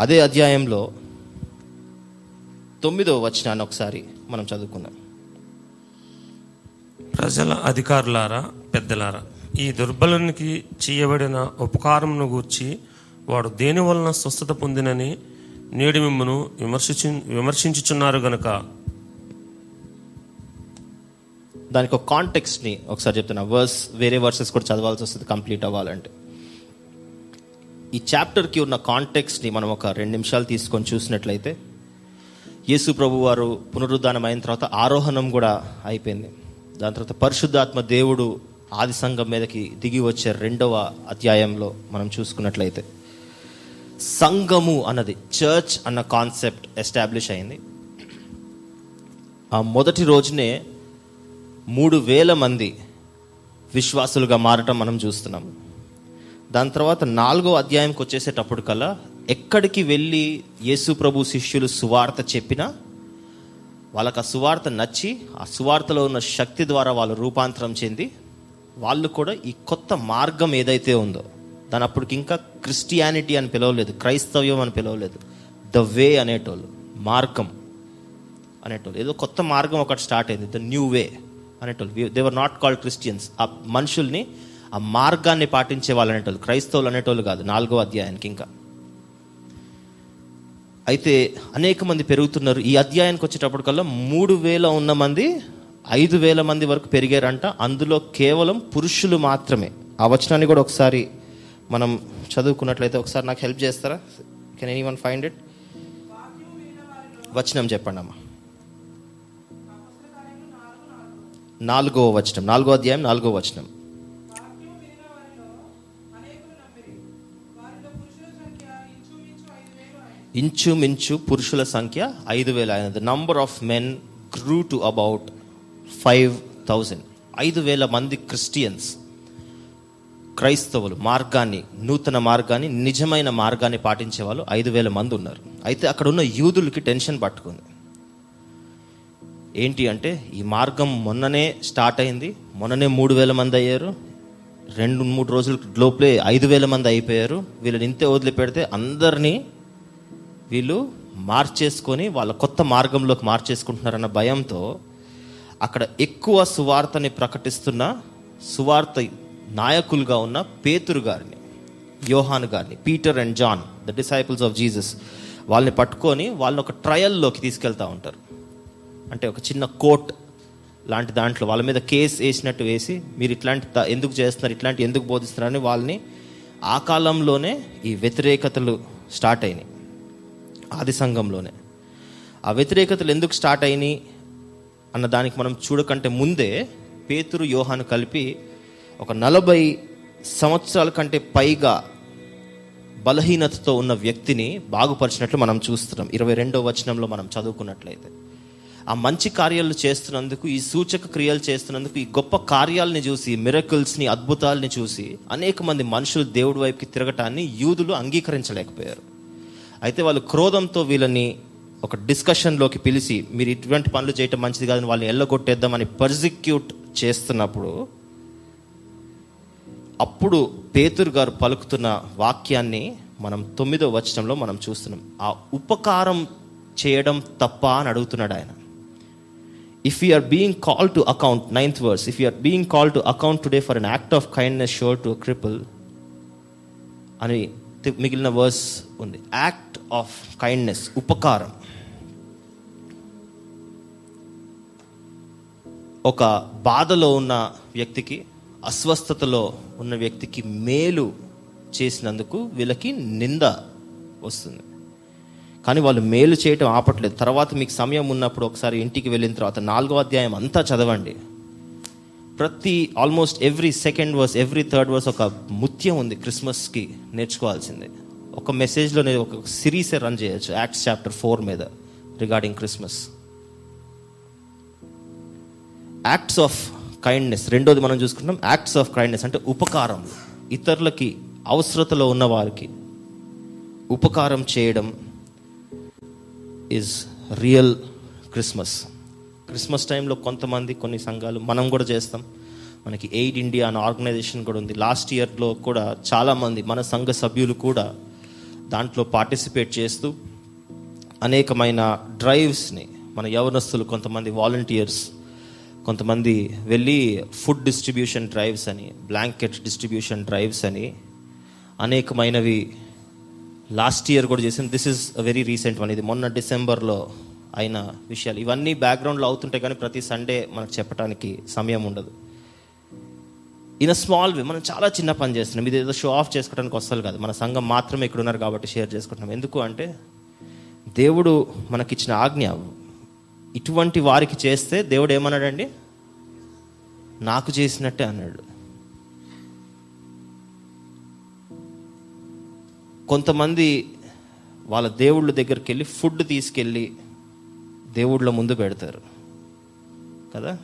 అదే అధ్యాయంలో తొమ్మిదో వచనాన్ని ఒకసారి మనం చదువుకుందాం. ప్రజల అధికారులారా పెద్దలారా ఈ దుర్బలునికి చేయబడిన ఉపకారమును గూర్చి వాడు దేని వలన స్వస్థత పొందినని నేడు మిమ్మను విమర్శించు విమర్శించుచున్నారు గనక. దానికి ఒక కాంటెక్స్ట్ని ఒకసారి చెప్తున్నా. వర్స్ వేరే వర్సెస్ కూడా చదవాల్సి వస్తుంది కంప్లీట్ అవ్వాలంటే. ఈ చాప్టర్కి ఉన్న కాంటెక్స్ట్ని మనం ఒక రెండు నిమిషాలు తీసుకొని చూసినట్లయితే యేసు ప్రభు వారు పునరుద్ధానం అయిన తర్వాత ఆరోహణం కూడా అయిపోయింది. దాని తర్వాత పరిశుద్ధాత్మ దేవుడు ఆది సంఘం మీదకి దిగి వచ్చే రెండవ అధ్యాయంలో మనం చూసుకున్నట్లయితే. సంఘము అన్నది చర్చ్ అన్న కాన్సెప్ట్ ఎస్టాబ్లిష్ అయింది. ఆ మొదటి రోజునే మూడు వేల మంది విశ్వాసులుగా మారటం మనం చూస్తున్నాం. దాని తర్వాత నాలుగో అధ్యాయంకి వచ్చేసేటప్పుడు కల్లా ఎక్కడికి వెళ్ళి యేసు ప్రభు శిష్యులు సువార్త చెప్పినా వాళ్ళకి ఆ సువార్త నచ్చి ఆ సువార్తలో ఉన్న శక్తి ద్వారా వాళ్ళు రూపాంతరం చెంది వాళ్ళు కూడా ఈ కొత్త మార్గం ఏదైతే ఉందో దాని అప్పటికి ఇంకా క్రిస్టియానిటీ అని పిలవలేదు క్రైస్తవ్యం అని పిలవలేదు. ద వే అనేటోళ్ళు మార్గం అనేటోళ్ళు. ఏదో కొత్త మార్గం ఒకటి స్టార్ట్ అయింది ద న్యూ వే అనేటోళ్ళు. దేవర్ నాట్ కాల్డ్ క్రిస్టియన్స్ ఆ మనుషుల్ని ఆ మార్గాన్ని పాటించే వాళ్ళు అనేటోళ్ళు క్రైస్తవులు అనేటోళ్ళు కాదు నాలుగో అధ్యాయానికి ఇంకా. అయితే అనేక మంది పెరుగుతున్నారు. ఈ అధ్యాయానికి వచ్చేటప్పటికల్లా మూడు వేల ఉన్న మంది ఐదు వేల మంది వరకు పెరిగారంట. అందులో కేవలం పురుషులు మాత్రమే. ఆ వచనాన్ని కూడా ఒకసారి మనం చదువుకున్నట్లయితే ఒకసారి నాకు హెల్ప్ చేస్తారా? Can anyone find it వచనం చెప్పండి అమ్మా. నాలుగో వచనం. నాలుగో అధ్యాయం నాలుగో వచనం. ఇంచుమించు పురుషుల సంఖ్య ఐదు వేల ఐదు number of men grew to about five thousand ఐదు వేల మంది క్రిస్టియన్స్ క్రైస్తవులు మార్గాన్ని నూతన మార్గాన్ని నిజమైన మార్గాన్ని పాటించే వాళ్ళు ఐదు వేల మంది ఉన్నారు. అయితే అక్కడ ఉన్న యూదులకి టెన్షన్ పట్టుకుంది. ఏంటి అంటే ఈ మార్గం మొన్ననే స్టార్ట్ అయింది మొన్ననే మూడు వేల మంది అయ్యారు రెండు మూడు రోజుల లోపలే ఐదు వేల మంది అయిపోయారు వీళ్ళని ఇంతే వదిలిపెడితే అందరినీ వీళ్ళు మార్చేసుకొని వాళ్ళ కొత్త మార్గంలోకి మార్చేసుకుంటున్నారన్న భయంతో అక్కడ ఎక్కువ సువార్తని ప్రకటిస్తున్న సువార్త నాయకులుగా ఉన్న పేతురు గారిని యోహాన్ గారిని Peter and John the disciples of Jesus వాళ్ళని పట్టుకొని వాళ్ళని ఒక ట్రయల్లోకి తీసుకెళ్తూ ఉంటారు. అంటే ఒక చిన్న కోర్ట్ లాంటి దాంట్లో వాళ్ళ మీద కేసు వేసినట్టు వేసి మీరు ఇట్లాంటి ఎందుకు చేస్తున్నారు? ఇట్లాంటి ఎందుకు బోధిస్తున్నారని వాళ్ళని ఆ కాలంలోనే ఈ వ్యతిరేకతలు స్టార్ట్ అయినాయి. ఆది సంఘంలోనే. ఆ వ్యతిరేకతలు ఎందుకు స్టార్ట్ అయినాయి? అన్న దానికి మనం చూడకంటే ముందే పేతురు యోహాను కలిపి ఒక నలభై సంవత్సరాల కంటే పైగా బలహీనతతో ఉన్న వ్యక్తిని బాగుపరిచినట్లు మనం చూస్తున్నాం. ఇరవై రెండో వచనంలో మనం చదువుకున్నట్లయితే. ఆ మంచి కార్యాలు చేస్తున్నందుకు ఈ సూచక క్రియలు చేస్తున్నందుకు ఈ గొప్ప కార్యాలని చూసి మిరకల్స్ని అద్భుతాలని చూసి అనేక మంది మనుషులు దేవుడి వైపుకి తిరగటాన్ని యూదులు అంగీకరించలేకపోయారు. అయితే వాళ్ళు క్రోధంతో వీళ్ళని ఒక డిస్కషన్లోకి పిలిచి మీరు ఇటువంటి పనులు చేయటం మంచిది కాదని వాళ్ళని ఎల్లగొట్టేద్దామని పర్సిక్యూట్ చేస్తున్నప్పుడు అప్పుడు పేతురు గారు పలుకుతున్న వాక్యాన్ని మనం తొమ్మిదో వచనంలో మనం చూస్తున్నాం. ఆ ఉపకారం చేయడం తప్ప అని అడుగుతున్నాడు ఆయన. If you are being call to account ninth verse if you are being call to account today for an act of kindness shown to cripple అని మిగిలిన వర్స్ ఉంది. యాక్ట్ ఆఫ్ కైండ్నెస్ ఉపకారం. ఒక బాధలో ఉన్న వ్యక్తికి అస్వస్థతలో ఉన్న వ్యక్తికి మేలు చేసినందుకు వీళ్ళకి నింద వస్తుంది. కానీ వాళ్ళు మేలు చేయటం ఆపట్లేదు. తర్వాత మీకు సమయం ఉన్నప్పుడు ఒకసారి ఇంటికి వెళ్ళిన తర్వాత నాలుగో అధ్యాయం అంతా చదవండి. ప్రతి almost every second verse every third verse ఒక ముత్యం ఉంది క్రిస్మస్కి నేర్చుకోవాల్సింది. ఒక మెసేజ్లో నేను ఒక సిరీసే రన్ చేయొచ్చు యాక్ట్స్ చాప్టర్ ఫోర్ మీద regarding Christmas acts of kindness రెండోది మనం చూసుకుంటాం యాక్ట్స్ ఆఫ్ కైండ్నెస్ అంటే ఉపకారం. ఇతరులకి అవసరతలో ఉన్న వారికి ఉపకారం చేయడం ఈజ్ రియల్ క్రిస్మస్ క్రిస్మస్ టైంలో కొంతమంది కొన్ని సంఘాలు మనం కూడా చేస్తాం. మనకి ఎయిడ్ ఇండియా అనే ఆర్గనైజేషన్ కూడా ఉంది. లాస్ట్ ఇయర్లో కూడా చాలామంది మన సంఘ సభ్యులు కూడా దాంట్లో పార్టిసిపేట్ చేస్తూ అనేకమైన డ్రైవ్స్ని మన యవనస్తులు కొంతమంది వాలంటీర్స్ కొంతమంది వెళ్ళి ఫుడ్ డిస్ట్రిబ్యూషన్ డ్రైవ్స్ అని బ్లాంకెట్ డిస్ట్రిబ్యూషన్ డ్రైవ్స్ అని అనేకమైనవి లాస్ట్ ఇయర్ కూడా చేసింది this is very recent one ఇది మొన్న డిసెంబర్లో అయిన విషయాలు. ఇవన్నీ బ్యాక్గ్రౌండ్లో అవుతుంటాయి కానీ ప్రతి సండే మనకు చెప్పడానికి సమయం ఉండదు. ఇన్ స్మాల్ వే మనం చాలా చిన్న పని చేస్తున్నాం. ఇది ఏదో షో ఆఫ్ చేసుకోవడానికి వస్తారు కాదు. మన సంఘం మాత్రమే ఇక్కడ ఉన్నారు కాబట్టి షేర్ చేసుకుంటున్నాం. ఎందుకు అంటే దేవుడు మనకిచ్చిన ఆజ్ఞ ఇటువంటి వారికి చేస్తే దేవుడు ఏమన్నాడండి? నాకు చేసినట్టే అన్నాడు. కొంతమంది వాళ్ళ దేవుళ్ళ దగ్గరికి వెళ్ళి ఫుడ్ తీసుకెళ్ళి దేవుళ్ళ ముందు పెడతారు. కదా?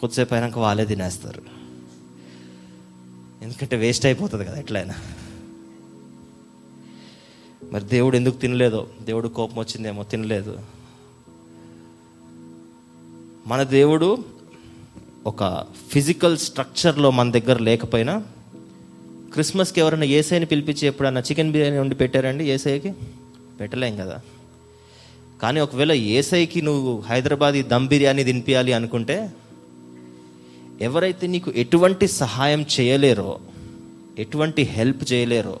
కొద్దిసేపు అయినాక వాళ్ళే తినేస్తారు. ఎందుకంటే వేస్ట్ అయిపోతుంది కదా ఎట్లయినా. మరి దేవుడు ఎందుకు తినలేదో? దేవుడు కోపం వచ్చిందేమో తినలేదు. మన దేవుడు ఒక ఫిజికల్ స్ట్రక్చర్లో మన దగ్గర లేకపోయినా క్రిస్మస్కి ఎవరైనా ఏసైని పిలిపించి ఎప్పుడన్నా చికెన్ బిర్యానీ వండి పెట్టారండి ఏసైకి? పెట్టలేం కదా. కానీ ఒకవేళ ఏసైకి నువ్వు హైదరాబాదీ దమ్ బిర్యానీ తినిపించాలి అనుకుంటే ఎవరైతే నీకు ఎటువంటి సహాయం చేయలేరో ఎటువంటి హెల్ప్ చేయలేరో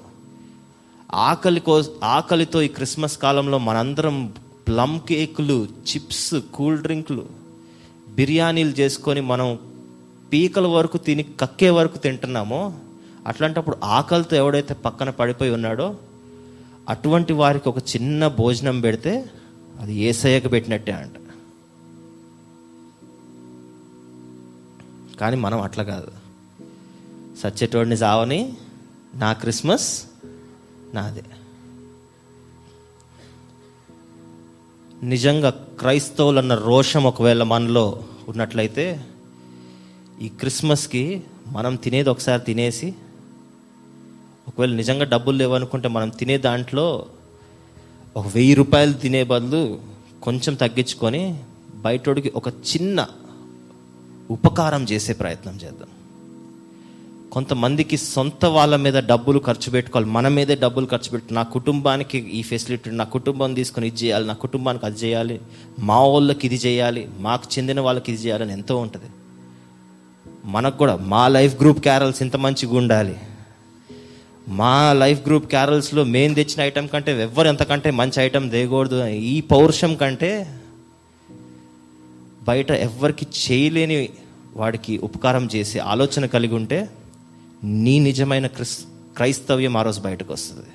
ఆకలి కో ఆకలితో ఈ క్రిస్మస్ కాలంలో మనందరం ప్లమ్ కేకులు చిప్స్ కూల్ డ్రింక్లు బిర్యానీలు చేసుకొని మనం పీకల వరకు తిని కక్కే వరకు తింటున్నామో అట్లాంటప్పుడు ఆకలితో ఎవడైతే పక్కన పడిపోయి ఉన్నాడో అటువంటి వారికి ఒక చిన్న భోజనం పెడితే అది ఏసయ్యకు పెట్టినట్టే అంట. కానీ మనం అట్లా కాదు. సచ్చేటోడిని సావని నా క్రిస్మస్ నాదే. నిజంగా క్రైస్తవులన్న రోషం ఒకవేళ మనలో ఉన్నట్లయితే ఈ క్రిస్మస్కి మనం తినేది ఒకసారి తినేసి ఒకవేళ నిజంగా డబ్బులు లేవనుకుంటే మనం తినే దాంట్లో ఒక వెయ్యి రూపాయలు తినే బదులు కొంచెం తగ్గించుకొని బయటోడికి ఒక చిన్న ఉపకారం చేసే ప్రయత్నం చేద్దాం. కొంతమందికి సొంత వాళ్ళ మీద డబ్బులు ఖర్చు పెట్టుకోవాలి. మన మీదే డబ్బులు ఖర్చు పెట్టు నా కుటుంబానికి ఈ ఫెసిలిటీ నా కుటుంబం తీసుకొని ఇది చేయాలి నా కుటుంబానికి అది చేయాలి మా వాళ్ళకి ఇది చేయాలి మాకు చెందిన వాళ్ళకి ఇది చేయాలని ఎంతో ఉంటుంది. మనకు కూడా మా లైఫ్ గ్రూప్ క్యారల్స్ ఇంత మంచిగా ఉండాలి. మా లైఫ్ గ్రూప్ క్యారల్స్లో మేము తెచ్చిన ఐటెం కంటే ఎవ్వరు ఎంతకంటే మంచి ఐటెం దేయకూడదు ఈ పౌరుషం కంటే బయట ఎవ్వరికి చేయలేని వాడికి ఉపకారం చేసే ఆలోచన కలిగి ఉంటే నీ నిజమైన క్రిస్ క్రైస్తవ్యం ఆ రోజు బయటకు వస్తుంది.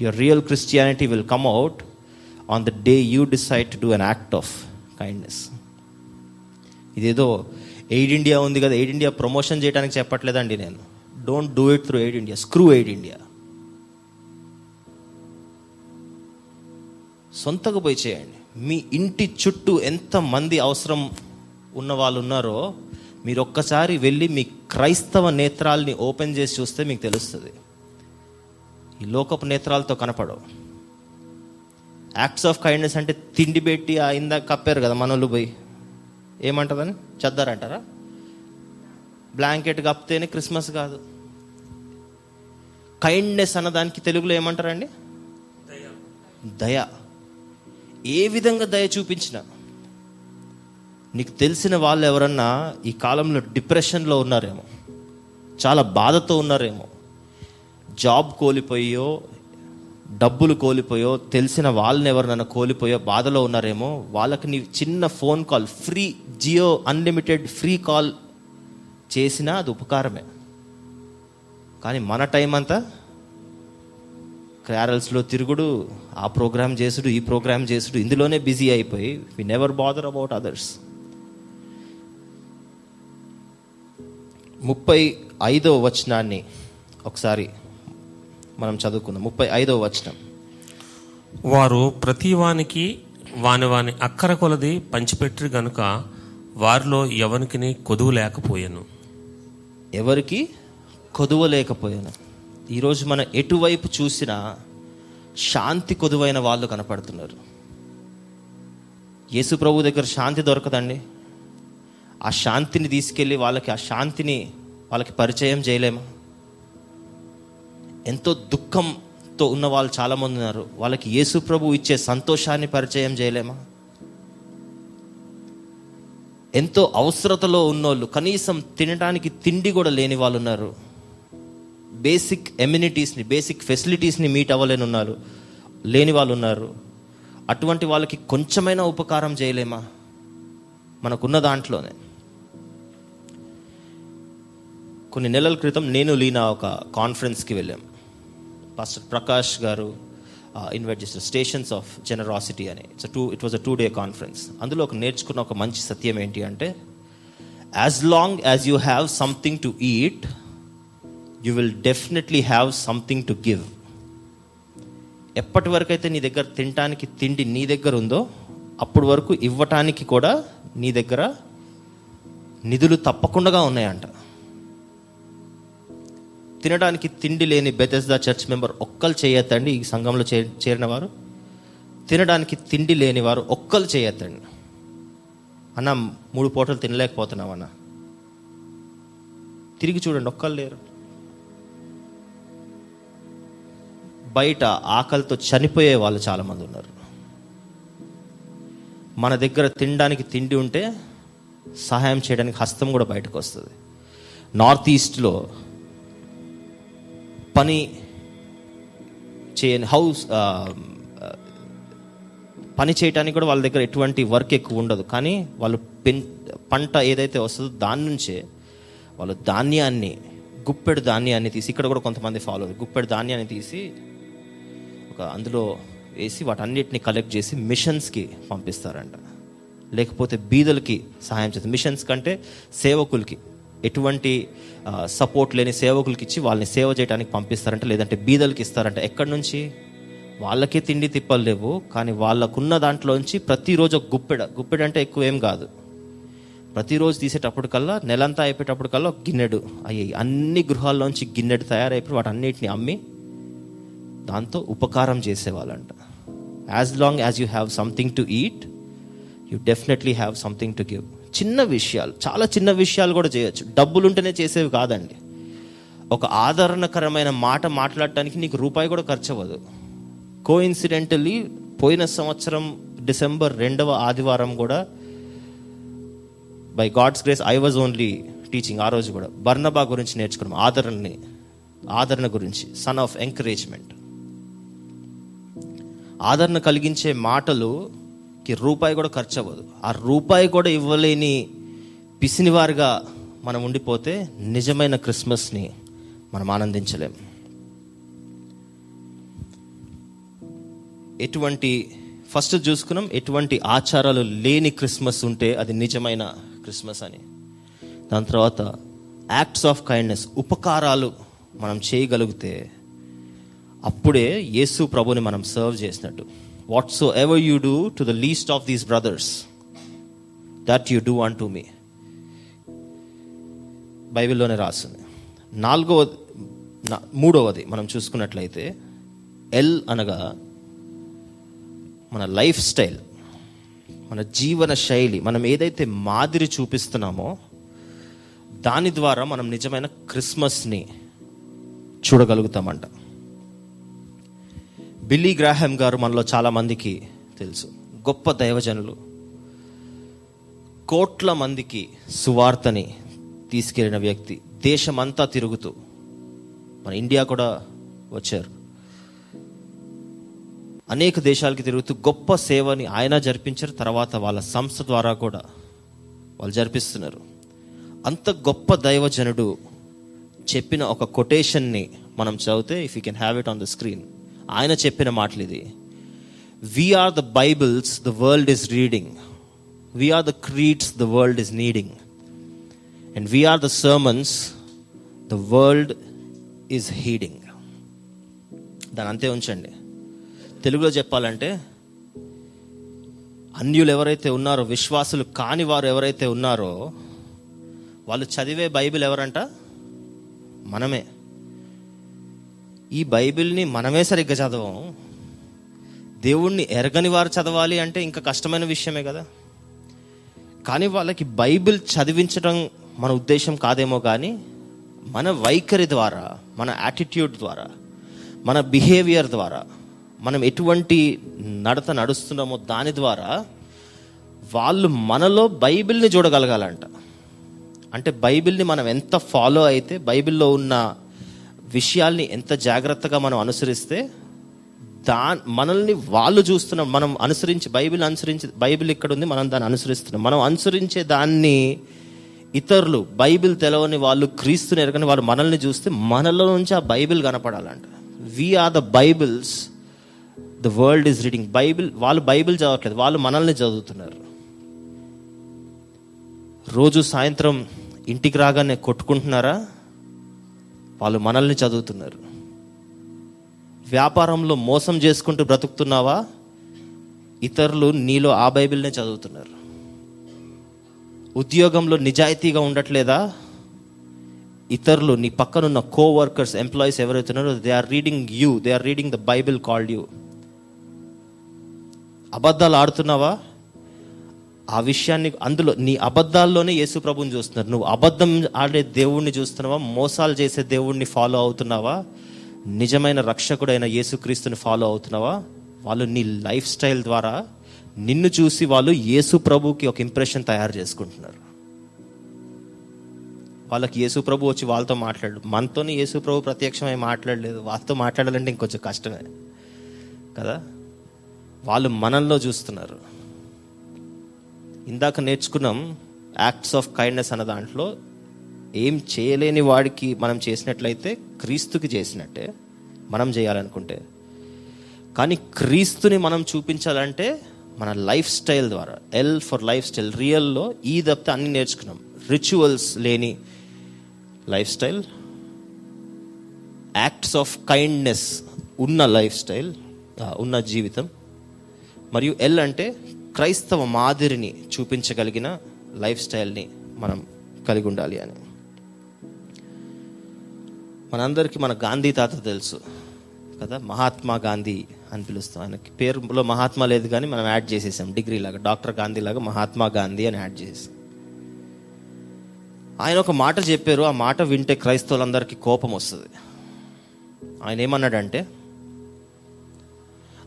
Your real Christianity will come out on the day you decide to do an act of kindness ఇదేదో ఎయిడ్ ఇండియా ఉంది కదా ఎయిడ్ ఇండియా ప్రమోషన్ చేయడానికి చెప్పట్లేదండి నేను. Don't do it through Aid India screw Aid India సొంతకు పోయి చేయండి. మీ ఇంటి చుట్టూ ఎంత మంది అవసరం ఉన్న వాళ్ళు ఉన్నారో మీరు ఒక్కసారి వెళ్ళి మీ క్రైస్తవ నేత్రాల్ని ఓపెన్ చేసి చూస్తే మీకు తెలుస్తుంది. ఈ లోకపు నేత్రాలతో కనపడవు. యాక్ట్స్ ఆఫ్ కైండ్నెస్ అంటే తిండి పెట్టి ఆ ఇందాక కప్పారు కదా మనోళ్ళు పోయి. ఏమంటారని చద్దారంటారా బ్లాంకెట్ కప్పితేనే క్రిస్మస్ కాదు. కైండ్నెస్ అన్నదానికి తెలుగులో ఏమంటారండి? దయ. ఏ విధంగా దయ చూపించిన నీకు తెలిసిన వాళ్ళు ఎవరన్నా ఈ కాలంలో డిప్రెషన్లో ఉన్నారేమో? చాలా బాధతో ఉన్నారేమో? జాబ్ కోల్పోయో డబ్బులు కోల్పోయో తెలిసిన వాళ్ళని ఎవరినైనా కోల్పోయో బాధలో ఉన్నారేమో? వాళ్ళకి నీ చిన్న phone call free Jio unlimited free call చేసినా అది ఉపకారమే. కానీ మన టైం అంతా క్యారల్స్లో తిరుగుడు ఆ ప్రోగ్రామ్ చేసుడు ఈ ప్రోగ్రామ్ చేసుడు ఇందులోనే బిజీ అయిపోయి we never bother about others ముప్పై ఐదో వచనాన్ని ఒకసారి మనం చదువుకుందాం. ముప్పై ఐదో వచనం. వారు ప్రతి వానికి వాని వాని అక్కర కొలది పంచిపెట్టి గనుక వారిలో ఎవనికిని కొదువు లేకపోయాను. ఎవరికి కొదువ లేకపోయాను. ఈరోజు మనం ఎటువైపు చూసినా శాంతి కొదువైన వాళ్ళు కనపడుతున్నారు. యేసు ప్రభు దగ్గర శాంతి దొరకదండి? ఆ శాంతిని తీసుకెళ్ళి వాళ్ళకి ఆ శాంతిని వాళ్ళకి పరిచయం చేయలేమా? ఎంతో దుఃఖంతో ఉన్న వాళ్ళు చాలామంది ఉన్నారు. వాళ్ళకి యేసు ప్రభు ఇచ్చే సంతోషాన్ని పరిచయం చేయలేమా? ఎంతో అవసరతలో ఉన్నోళ్ళు కనీసం తినడానికి తిండి కూడా లేని వాళ్ళు ఉన్నారు. బేసిక్ ఎమ్యూనిటీస్ని బేసిక్ ఫెసిలిటీస్ని మీట్ అవ్వలేని ఉన్నారు లేని వాళ్ళు ఉన్నారు. అటువంటి వాళ్ళకి కొంచెమైనా ఉపకారం చేయలేమా? మనకున్న దాంట్లోనే. కొన్ని నెలల క్రితం నేను లీనా ఒక కాన్ఫరెన్స్కి వెళ్ళాం. పాస్టర్ ప్రకాష్ గారు ఇన్వైట్ చేసిన స్టేషన్స్ ఆఫ్ జనరాసిటీ అని. It's two it was a two day conference అందులో ఒక నేర్చుకున్న ఒక మంచి సత్యం ఏంటి అంటే as long as you have something to eat you will definitely have something to give ఎప్పటి వరకు అయితే నీ దగ్గర తినటానికి తిండి నీ దగ్గర ఉందో అప్పటి వరకు ఇవ్వటానికి కూడా నీ దగ్గర నిధులు తప్పకుండా ఉన్నాయంట. తినడానికి తిండి లేని బెతెస్దా చర్చ్ మెంబర్ ఒక్కరు చేయొద్దండి ఈ సంఘంలో చే చేరిన వారు తినడానికి తిండి లేని వారు ఒక్కరు చేయొద్దండి. అన్న మూడు పూటలు తినలేకపోతున్నాం అన్న తిరిగి చూడండి ఒక్కరు లేరు. బయట ఆకలితో చనిపోయే వాళ్ళు చాలామంది ఉన్నారు. మన దగ్గర తినడానికి తిండి ఉంటే సహాయం చేయడానికి హస్తం కూడా బయటకు వస్తుంది. నార్త్ ఈస్ట్లో పని చేయని హౌస్ పని చేయడానికి కూడా వాళ్ళ దగ్గర ఎటువంటి వర్క్ ఎక్కువ ఉండదు. కానీ వాళ్ళు పెన్ పంట ఏదైతే వస్తుందో దాని నుంచే వాళ్ళు ధాన్యాన్ని గుప్పెడు ధాన్యాన్ని తీసి ఇక్కడ కూడా కొంతమంది ఫాలో గుప్పెడు ధాన్యాన్ని తీసి ఒక అందులో వేసి వాటన్నిటిని కలెక్ట్ చేసి మిషన్స్కి పంపిస్తారంట. లేకపోతే బీదలకి సహాయం చేస్తారు. మిషన్స్ కంటే సేవకులకి ఎటువంటి సపోర్ట్ లేని సేవకులకి ఇచ్చి వాళ్ళని సేవ చేయడానికి పంపిస్తారంట లేదంటే బీదలకి ఇస్తారంట. ఎక్కడి నుంచి? వాళ్ళకే తిండి తిప్పలు లేవు కానీ వాళ్ళకున్న దాంట్లోంచి ప్రతిరోజు ఒక గుప్పెడ. గుప్పెడ అంటే ఎక్కువ ఏం కాదు. ప్రతిరోజు తీసేటప్పటికల్లా నెలంతా అయిపోయేటప్పటికల్లా ఒక గిన్నెడు. అయ్యాయి అన్ని గృహాల్లోంచి గిన్నెడు తయారైపోయి వాటి అన్నిటిని అమ్మి దాంతో ఉపకారం చేసేవాళ్ళంట. As long as you have something to eat you definitely have something to give చిన్న విషయాలు చాలా చిన్న విషయాలు కూడా చేయొచ్చు. డబ్బులు ఉంటేనే చేసేవి కాదండి. ఒక ఆదరణకరమైన మాట మాట్లాడటానికి నీకు రూపాయి కూడా ఖర్చు అవ్వదు కో ఇన్సిడెంటలీ పోయిన సంవత్సరం డిసెంబర్ రెండవ ఆదివారం కూడా by God's grace I was only teaching ఆ రోజు కూడా. బర్నబా గురించి నేర్చుకున్నాం ఆదరణని ఆదరణ గురించి సన్ ఆఫ్ ఎంకరేజ్మెంట్ ఆదరణ కలిగించే మాటలు కి రూపాయి కూడా ఖర్చు అవ్వదు. ఆ రూపాయి కూడా ఇవ్వలేని పిసినివారుగా మనం ఉండిపోతే నిజమైన క్రిస్మస్ని మనం ఆనందించలేం. ఎటువంటి ఫస్ట్ చూసుకున్నాం ఎటువంటి ఆచారాలు లేని క్రిస్మస్ ఉంటే అది నిజమైన క్రిస్మస్ అని. దాని తర్వాత యాక్ట్స్ ఆఫ్ కైండ్నెస్ ఉపకారాలు మనం చేయగలిగితే అప్పుడే యేసు ప్రభుని మనం సర్వ్ చేసినట్టు. Whatsoever you do to the least of these brothers that you do unto me బైబిల్లోనే రాసింది. నాలుగవ మూడవది మనం చూసుకున్నట్లయితే ఎల్ అనగా మన లైఫ్ స్టైల్ మన జీవన శైలి మనం ఏదైతే మాదిరి చూపిస్తున్నామో దాని ద్వారా మనం నిజమైన క్రిస్మస్ని చూడగలుగుతామంట. బిల్లీ గ్రాహం గారు మనలో చాలా మందికి తెలుసు. గొప్ప దైవజనులు. కోట్ల మందికి సువార్తని తీసుకెళ్ళిన వ్యక్తి. దేశమంతా తిరుగుతూ. మన ఇండియా కూడా వచ్చారు. అనేక దేశాలకి తిరుగుతూ గొప్ప సేవని ఆయన జరిపించారు. తర్వాత వాళ్ళ సంస్థ ద్వారా కూడా వాళ్ళు జరిపిస్తున్నారు. అంత గొప్ప దైవజనుడు చెప్పిన ఒక కొటేషన్ని మనం చదివితే if you can have it on the screen ఆయన చెప్పిన మాటలు ఇది we are the bibles the world is reading we are the creeds the world is needing and we are the sermons the world is heeding దాని అంతే ఉంచండి. తెలుగులో చెప్పాలంటే అన్యులు ఎవరైతే ఉన్నారో విశ్వాసులు కాని వారు ఎవరైతే ఉన్నారో వాళ్ళు చదివే బైబిల్ ఎవరంట? మనమే. ఈ బైబిల్ని మనమే సరిగ్గా చదవం. దేవుణ్ణి ఎరగని వారు చదవాలి అంటే ఇంకా కష్టమైన విషయమే కదా. కానీ వాళ్ళకి బైబిల్ చదివించడం మన ఉద్దేశం కాదేమో కానీ మన వైఖరి ద్వారా మన యాటిట్యూడ్ ద్వారా మన బిహేవియర్ ద్వారా మనం ఎటువంటి నడత నడుస్తున్నామో దాని ద్వారా వాళ్ళు మనలో బైబిల్ని చూడగలగాలంట. అంటే బైబిల్ని మనం ఎంత ఫాలో అయితే బైబిల్లో ఉన్న విషయాల్ని ఎంత జాగ్రత్తగా మనం అనుసరిస్తే దా మనల్ని వాళ్ళు చూస్తున్నాం మనం అనుసరించి బైబిల్ అనుసరించి బైబిల్ ఇక్కడ ఉంది మనం దాన్ని అనుసరిస్తున్నాం. మనం అనుసరించే దాన్ని ఇతరులు బైబిల్ తెలవని వాళ్ళు క్రీస్తుని ఎరగని వాళ్ళు మనల్ని చూస్తే మనలో నుంచి ఆ Bible కనపడాలంట. We are the bibles the world is reading bible వాళ్ళు బైబిల్ చదవట్లేదు వాళ్ళు మనల్ని చదువుతున్నారు. రోజు సాయంత్రం ఇంటికి రాగానే కొట్టుకుంటున్నారా? వాళ్ళు మనల్ని చదువుతున్నారు. వ్యాపారంలో మోసం చేసుకుంటూ బ్రతుకుతున్నావా? ఇతరులు నీలో ఆ బైబిల్నే చదువుతున్నారు. ఉద్యోగంలో నిజాయితీగా ఉండట్లేదా? ఇతరులు నీ పక్కనున్న కో వర్కర్స్ ఎంప్లాయీస్ ఎవరైతే ఉన్నారో they are reading you they are reading the bible called you అబద్ధాలు ఆడుతున్నావా? ఆ విషయాన్ని అందులో నీ అబద్ధాల్లోనే యేసు ప్రభుని చూస్తున్నారు. నువ్వు అబద్ధం ఆడే దేవుణ్ణి చూస్తున్నావా? మోసాలు చేసే దేవుణ్ణి ఫాలో అవుతున్నావా? నిజమైన రక్షకుడైన యేసుక్రీస్తుని ఫాలో అవుతున్నావా? వాళ్ళు నీ లైఫ్ స్టైల్ ద్వారా నిన్ను చూసి వాళ్ళు యేసు ప్రభుకి ఒక ఇంప్రెషన్ తయారు చేసుకుంటున్నారు. వాళ్ళకి యేసు ప్రభు వచ్చి వాళ్ళతో మాట్లాడు. మనతోనే యేసు ప్రభు ప్రత్యక్షమై మాట్లాడలేదు. వాళ్ళతో మాట్లాడాలంటే ఇంకొంచెం కష్టమే కదా? వాళ్ళు మనల్లో చూస్తున్నారు. ఇందాక నేర్చుకున్నాం యాక్ట్స్ ఆఫ్ కైండ్నెస్ అన్న దాంట్లో ఏం చేయలేని వాడికి మనం చేసినట్లయితే క్రీస్తుకి చేసినట్టే మనం చేయాలనుకుంటే. కానీ క్రీస్తుని మనం చూపించాలంటే మన లైఫ్ స్టైల్ ద్వారా ఎల్ ఫర్ లైఫ్ స్టైల్ రియల్లో ఈ తప్పితే అన్ని నేర్చుకున్నాం. రిచువల్స్ లేని life style acts of kindness ఉన్న లైఫ్ స్టైల్ ఉన్న జీవితం. మరియు ఎల్ అంటే క్రైస్తవ మాదిరిని చూపించగలిగిన లైఫ్ స్టైల్ని మనం కలిగి ఉండాలి అని. మనందరికీ మన గాంధీ తాత తెలుసు కదా మహాత్మా గాంధీ అని పిలుస్తాం ఆయనకి పేరులో మహాత్మా లేదు కానీ మనం యాడ్ చేసేసాం డిగ్రీ లాగా డాక్టర్ గాంధీ లాగా మహాత్మా గాంధీ అని యాడ్ చేసేసాం. ఆయన ఒక మాట చెప్పారు ఆ మాట వింటే క్రైస్తవులందరికీ కోపం వస్తుంది. ఆయన ఏమన్నాడంటే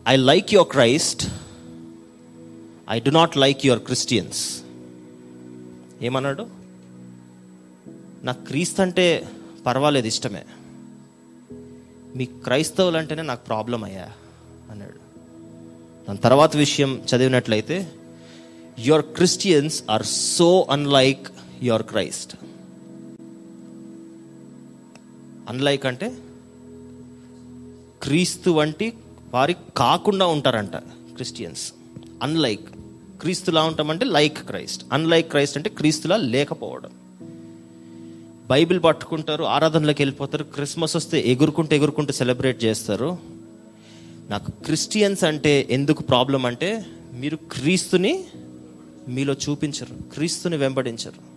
I like your Christ I do not like your Christians ఏమన్నాడు? నాకు క్రీస్తు అంటే పర్వాలేదు ఇష్టమే. మీ క్రైస్తవులు అంటేనే నాకు ప్రాబ్లం అయ్యా అన్నాడు. దాని తర్వాత విషయం చదివినట్లయితే your Christians are so unlike your Christ unlike అంటే క్రీస్తు వంటి వారి కాకుండా ఉంటారంట క్రిస్టియన్స్. అన్లైక్ క్రీస్తులా ఉంటామంటే లైక్ క్రైస్ట్. అన్లైక్ క్రైస్ట్ అంటే క్రీస్తులా లేకపోవడం. బైబిల్ పట్టుకుంటారు ఆరాధనలోకి వెళ్ళిపోతారు క్రిస్మస్ వస్తే ఎగురుకుంటూ ఎగురుకుంటూ సెలబ్రేట్ చేస్తారు. నాకు క్రిస్టియన్స్ అంటే ఎందుకు ప్రాబ్లం అంటే మీరు క్రీస్తుని మీలో చూపించరు క్రీస్తుని వెంబడించరు.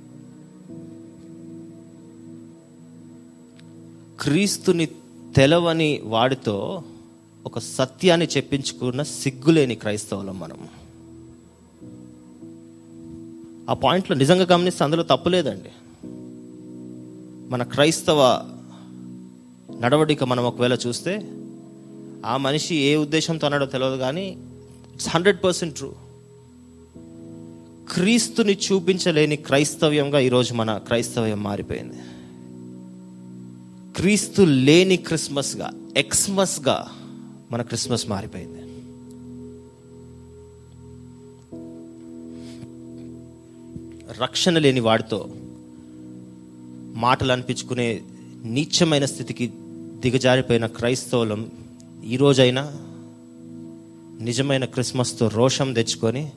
క్రీస్తుని తెలవని వాడితో ఒక సత్యాన్ని చెప్పించుకున్న సిగ్గులేని క్రైస్తవులం మనం. ఆ పాయింట్లో నిజంగా గమనిస్తే అందులో తప్పు లేదండి. మన క్రైస్తవ నడవడిక మనం ఒకవేళ చూస్తే ఆ మనిషి ఏ ఉద్దేశంతో అన్నాడో తెలియదు కానీ ఇట్స్ హండ్రెడ్ పర్సెంట్ ట్రూ క్రీస్తుని చూపించలేని క్రైస్తవ్యంగా ఈరోజు మన క్రైస్తవ్యం మారిపోయింది. క్రీస్తు లేని క్రిస్మస్గా ఎక్స్మస్గా మన క్రిస్మస్ మారిపోయింది. రక్షణ లేని వాడితో మాటలు అనిపించుకునే నీచమైన స్థితికి దిగజారిపోయిన క్రైస్తవులం ఈరోజైనా నిజమైన క్రిస్మస్తో రోషం తెచ్చుకొని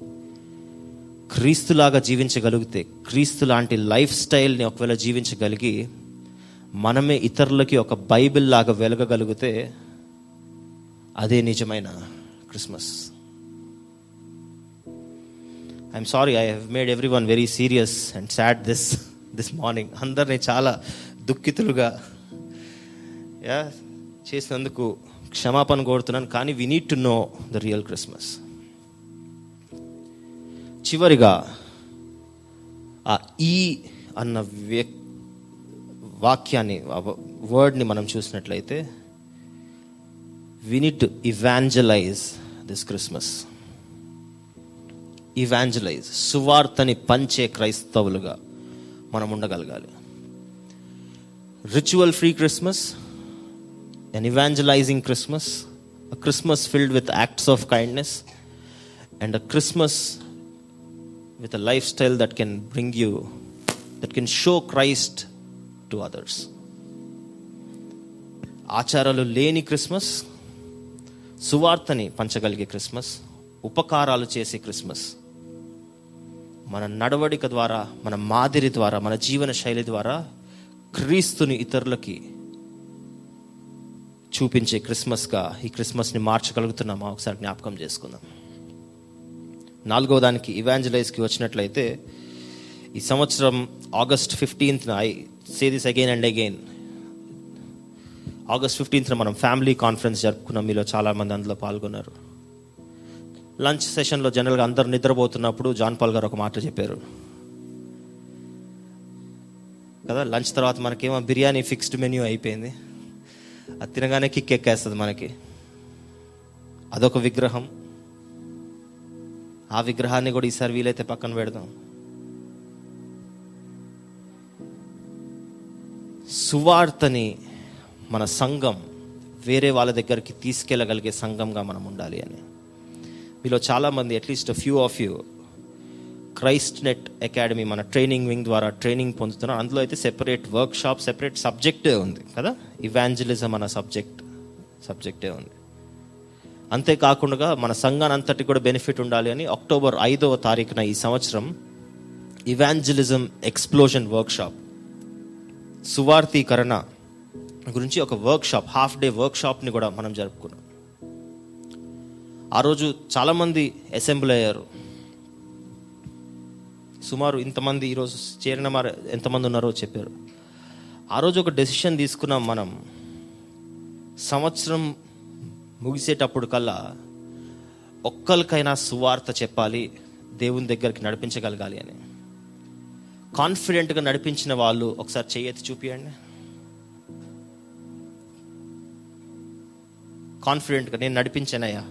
క్రీస్తులాగా జీవించగలిగితే క్రీస్తు లాంటి లైఫ్ స్టైల్ని ఒకవేళ జీవించగలిగి మనమే ఇతరులకి ఒక బైబిల్ లాగా వెలగగలిగితే అదే నిజమైన Christmas. I'm sorry I have made every one very serious and sad this this morning అందరినీ చాలా దుఃఖితులుగా యా చేసినందుకు క్షమాపణ కోరుతున్నాను. కానీ we need to know the real Christmas చివరిగా ఆ ఈ అన్న వాక్యాన్ని వర్డ్ని మనం చూసినట్లయితే we need to evangelize this Christmas evangelize సువార్తని పంచే క్రైస్తవులుగా మనం ఉండగలగాలి. Ritual free Christmas an evangelizing Christmas Christmas filled with acts of kindness and a Christmas with a life style that can bring you that can show Christ to others ఆచారాలు లేని Christmas సువార్తని పంచగలిగే Christmas ఉపకారాలు చేసే Christmas. మన నడవడిక ద్వారా మన మాదిరి ద్వారా మన జీవన శైలి ద్వారా క్రీస్తుని ఇతరులకి చూపించే క్రిస్మస్గా ఈ క్రిస్మస్ని మార్చగలుగుతున్నామా? ఒకసారి జ్ఞాపకం చేసుకుందాం. నాలుగవ దానికి ఇవాంజలైజ్కి వచ్చినట్లయితే ఈ సంవత్సరం August ఫిఫ్టీన్త్న I say this again and again. August ఫిఫ్టీన్త్న మనం ఫ్యామిలీ కాన్ఫరెన్స్ జరుపుకున్నాం. మీలో చాలామంది అందులో పాల్గొన్నారు. లంచ్ సెషన్లో జనరల్గా అందరు నిద్రపోతున్నప్పుడు జాన్ పాల్ గారు ఒక మాట చెప్పారు. కదా లంచ్ తర్వాత మనకేమో బిర్యానీ ఫిక్స్డ్ మెన్యూ అయిపోయింది. అది తినగానే కిక్ ఎక్కేస్తుంది మనకి. అదొక విగ్రహం. ఆ విగ్రహాన్ని కూడా ఈసారి వీలైతే పక్కన పెడదాం. సువార్తని మన సంఘం వేరే వాళ్ళ దగ్గరికి తీసుకెళ్ళగలిగే సంఘంగా మనం ఉండాలి అని. మీలో చాలామంది at least few of you Christ Net Academy మన ట్రైనింగ్ వింగ్ ద్వారా ట్రైనింగ్ పొందుతున్నారు. అందులో అయితే సెపరేట్ వర్క్ షాప్ సెపరేట్ సబ్జెక్టే ఉంది కదా? ఇవాంజలిజం అన్న సబ్జెక్ట్ సబ్జెక్టే ఉంది. అంతేకాకుండా మన సంఘాన్ని అంతటి కూడా బెనిఫిట్ ఉండాలి అని అక్టోబర్ ఐదవ తారీఖున ఈ సంవత్సరం ఇవాంజలిజం ఎక్స్ప్లోజన్ వర్క్ షాప్ సువార్థీకరణ గురించి ఒక వర్క్ షాప్ హాఫ్ డే వర్క్ షాప్ని కూడా మనం జరుపుకున్నాం. ఆ రోజు చాలామంది అసెంబ్లీ అయ్యారు. సుమారు ఇంతమంది ఈరోజు చేరిన మరి ఎంతమంది ఉన్నారో చెప్పారు. ఆ రోజు ఒక డెసిషన్ తీసుకున్నాం మనం. సంవత్సరం ముగిసేటప్పుడు కల్లా ఒక్కరికైనా సువార్త చెప్పాలి దేవుని దగ్గరికి నడిపించగలగాలి అని. కాన్ఫిడెంట్గా నడిపించిన వాళ్ళు ఒకసారి చెయ్యెత్తి చూపియండి. కాన్ఫిడెంట్గా నేను నడిపించానయ్యా.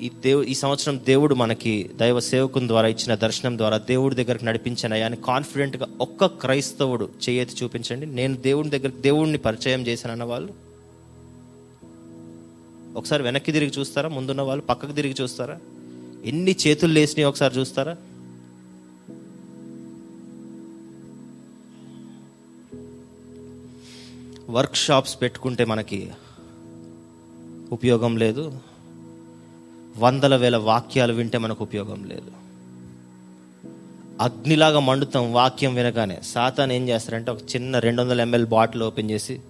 ఈ దేవు ఈ సంవత్సరం దేవుడు మనకి దైవ సేవకుని ద్వారా ఇచ్చిన దర్శనం ద్వారా దేవుడి దగ్గరికి నడిపించానయ్యా అని కాన్ఫిడెంట్గా ఒక్క క్రైస్తవుడు చేయతి చూపించండి. నేను దేవుడి దగ్గర దేవుడిని పరిచయం చేశానన్న వాళ్ళు. ఒకసారి వెనక్కి తిరిగి చూస్తారా? ముందున్న వాళ్ళు పక్కకు తిరిగి చూస్తారా? ఎన్ని చేతులు లేసినాయి ఒకసారి చూస్తారా? వర్క్ షాప్స్ పెట్టుకుంటే మనకి ఉపయోగం లేదు. వందల వేల వాక్యాలు వింటే మనకు ఉపయోగం లేదు. అగ్నిలాగా మండుతాం వాక్యం వినగానే సాతాన్ ఏం చేస్తారంటే ఒక చిన్న రెండు వందల ఎంఎల్ బాటిల్ ఓపెన్ చేసి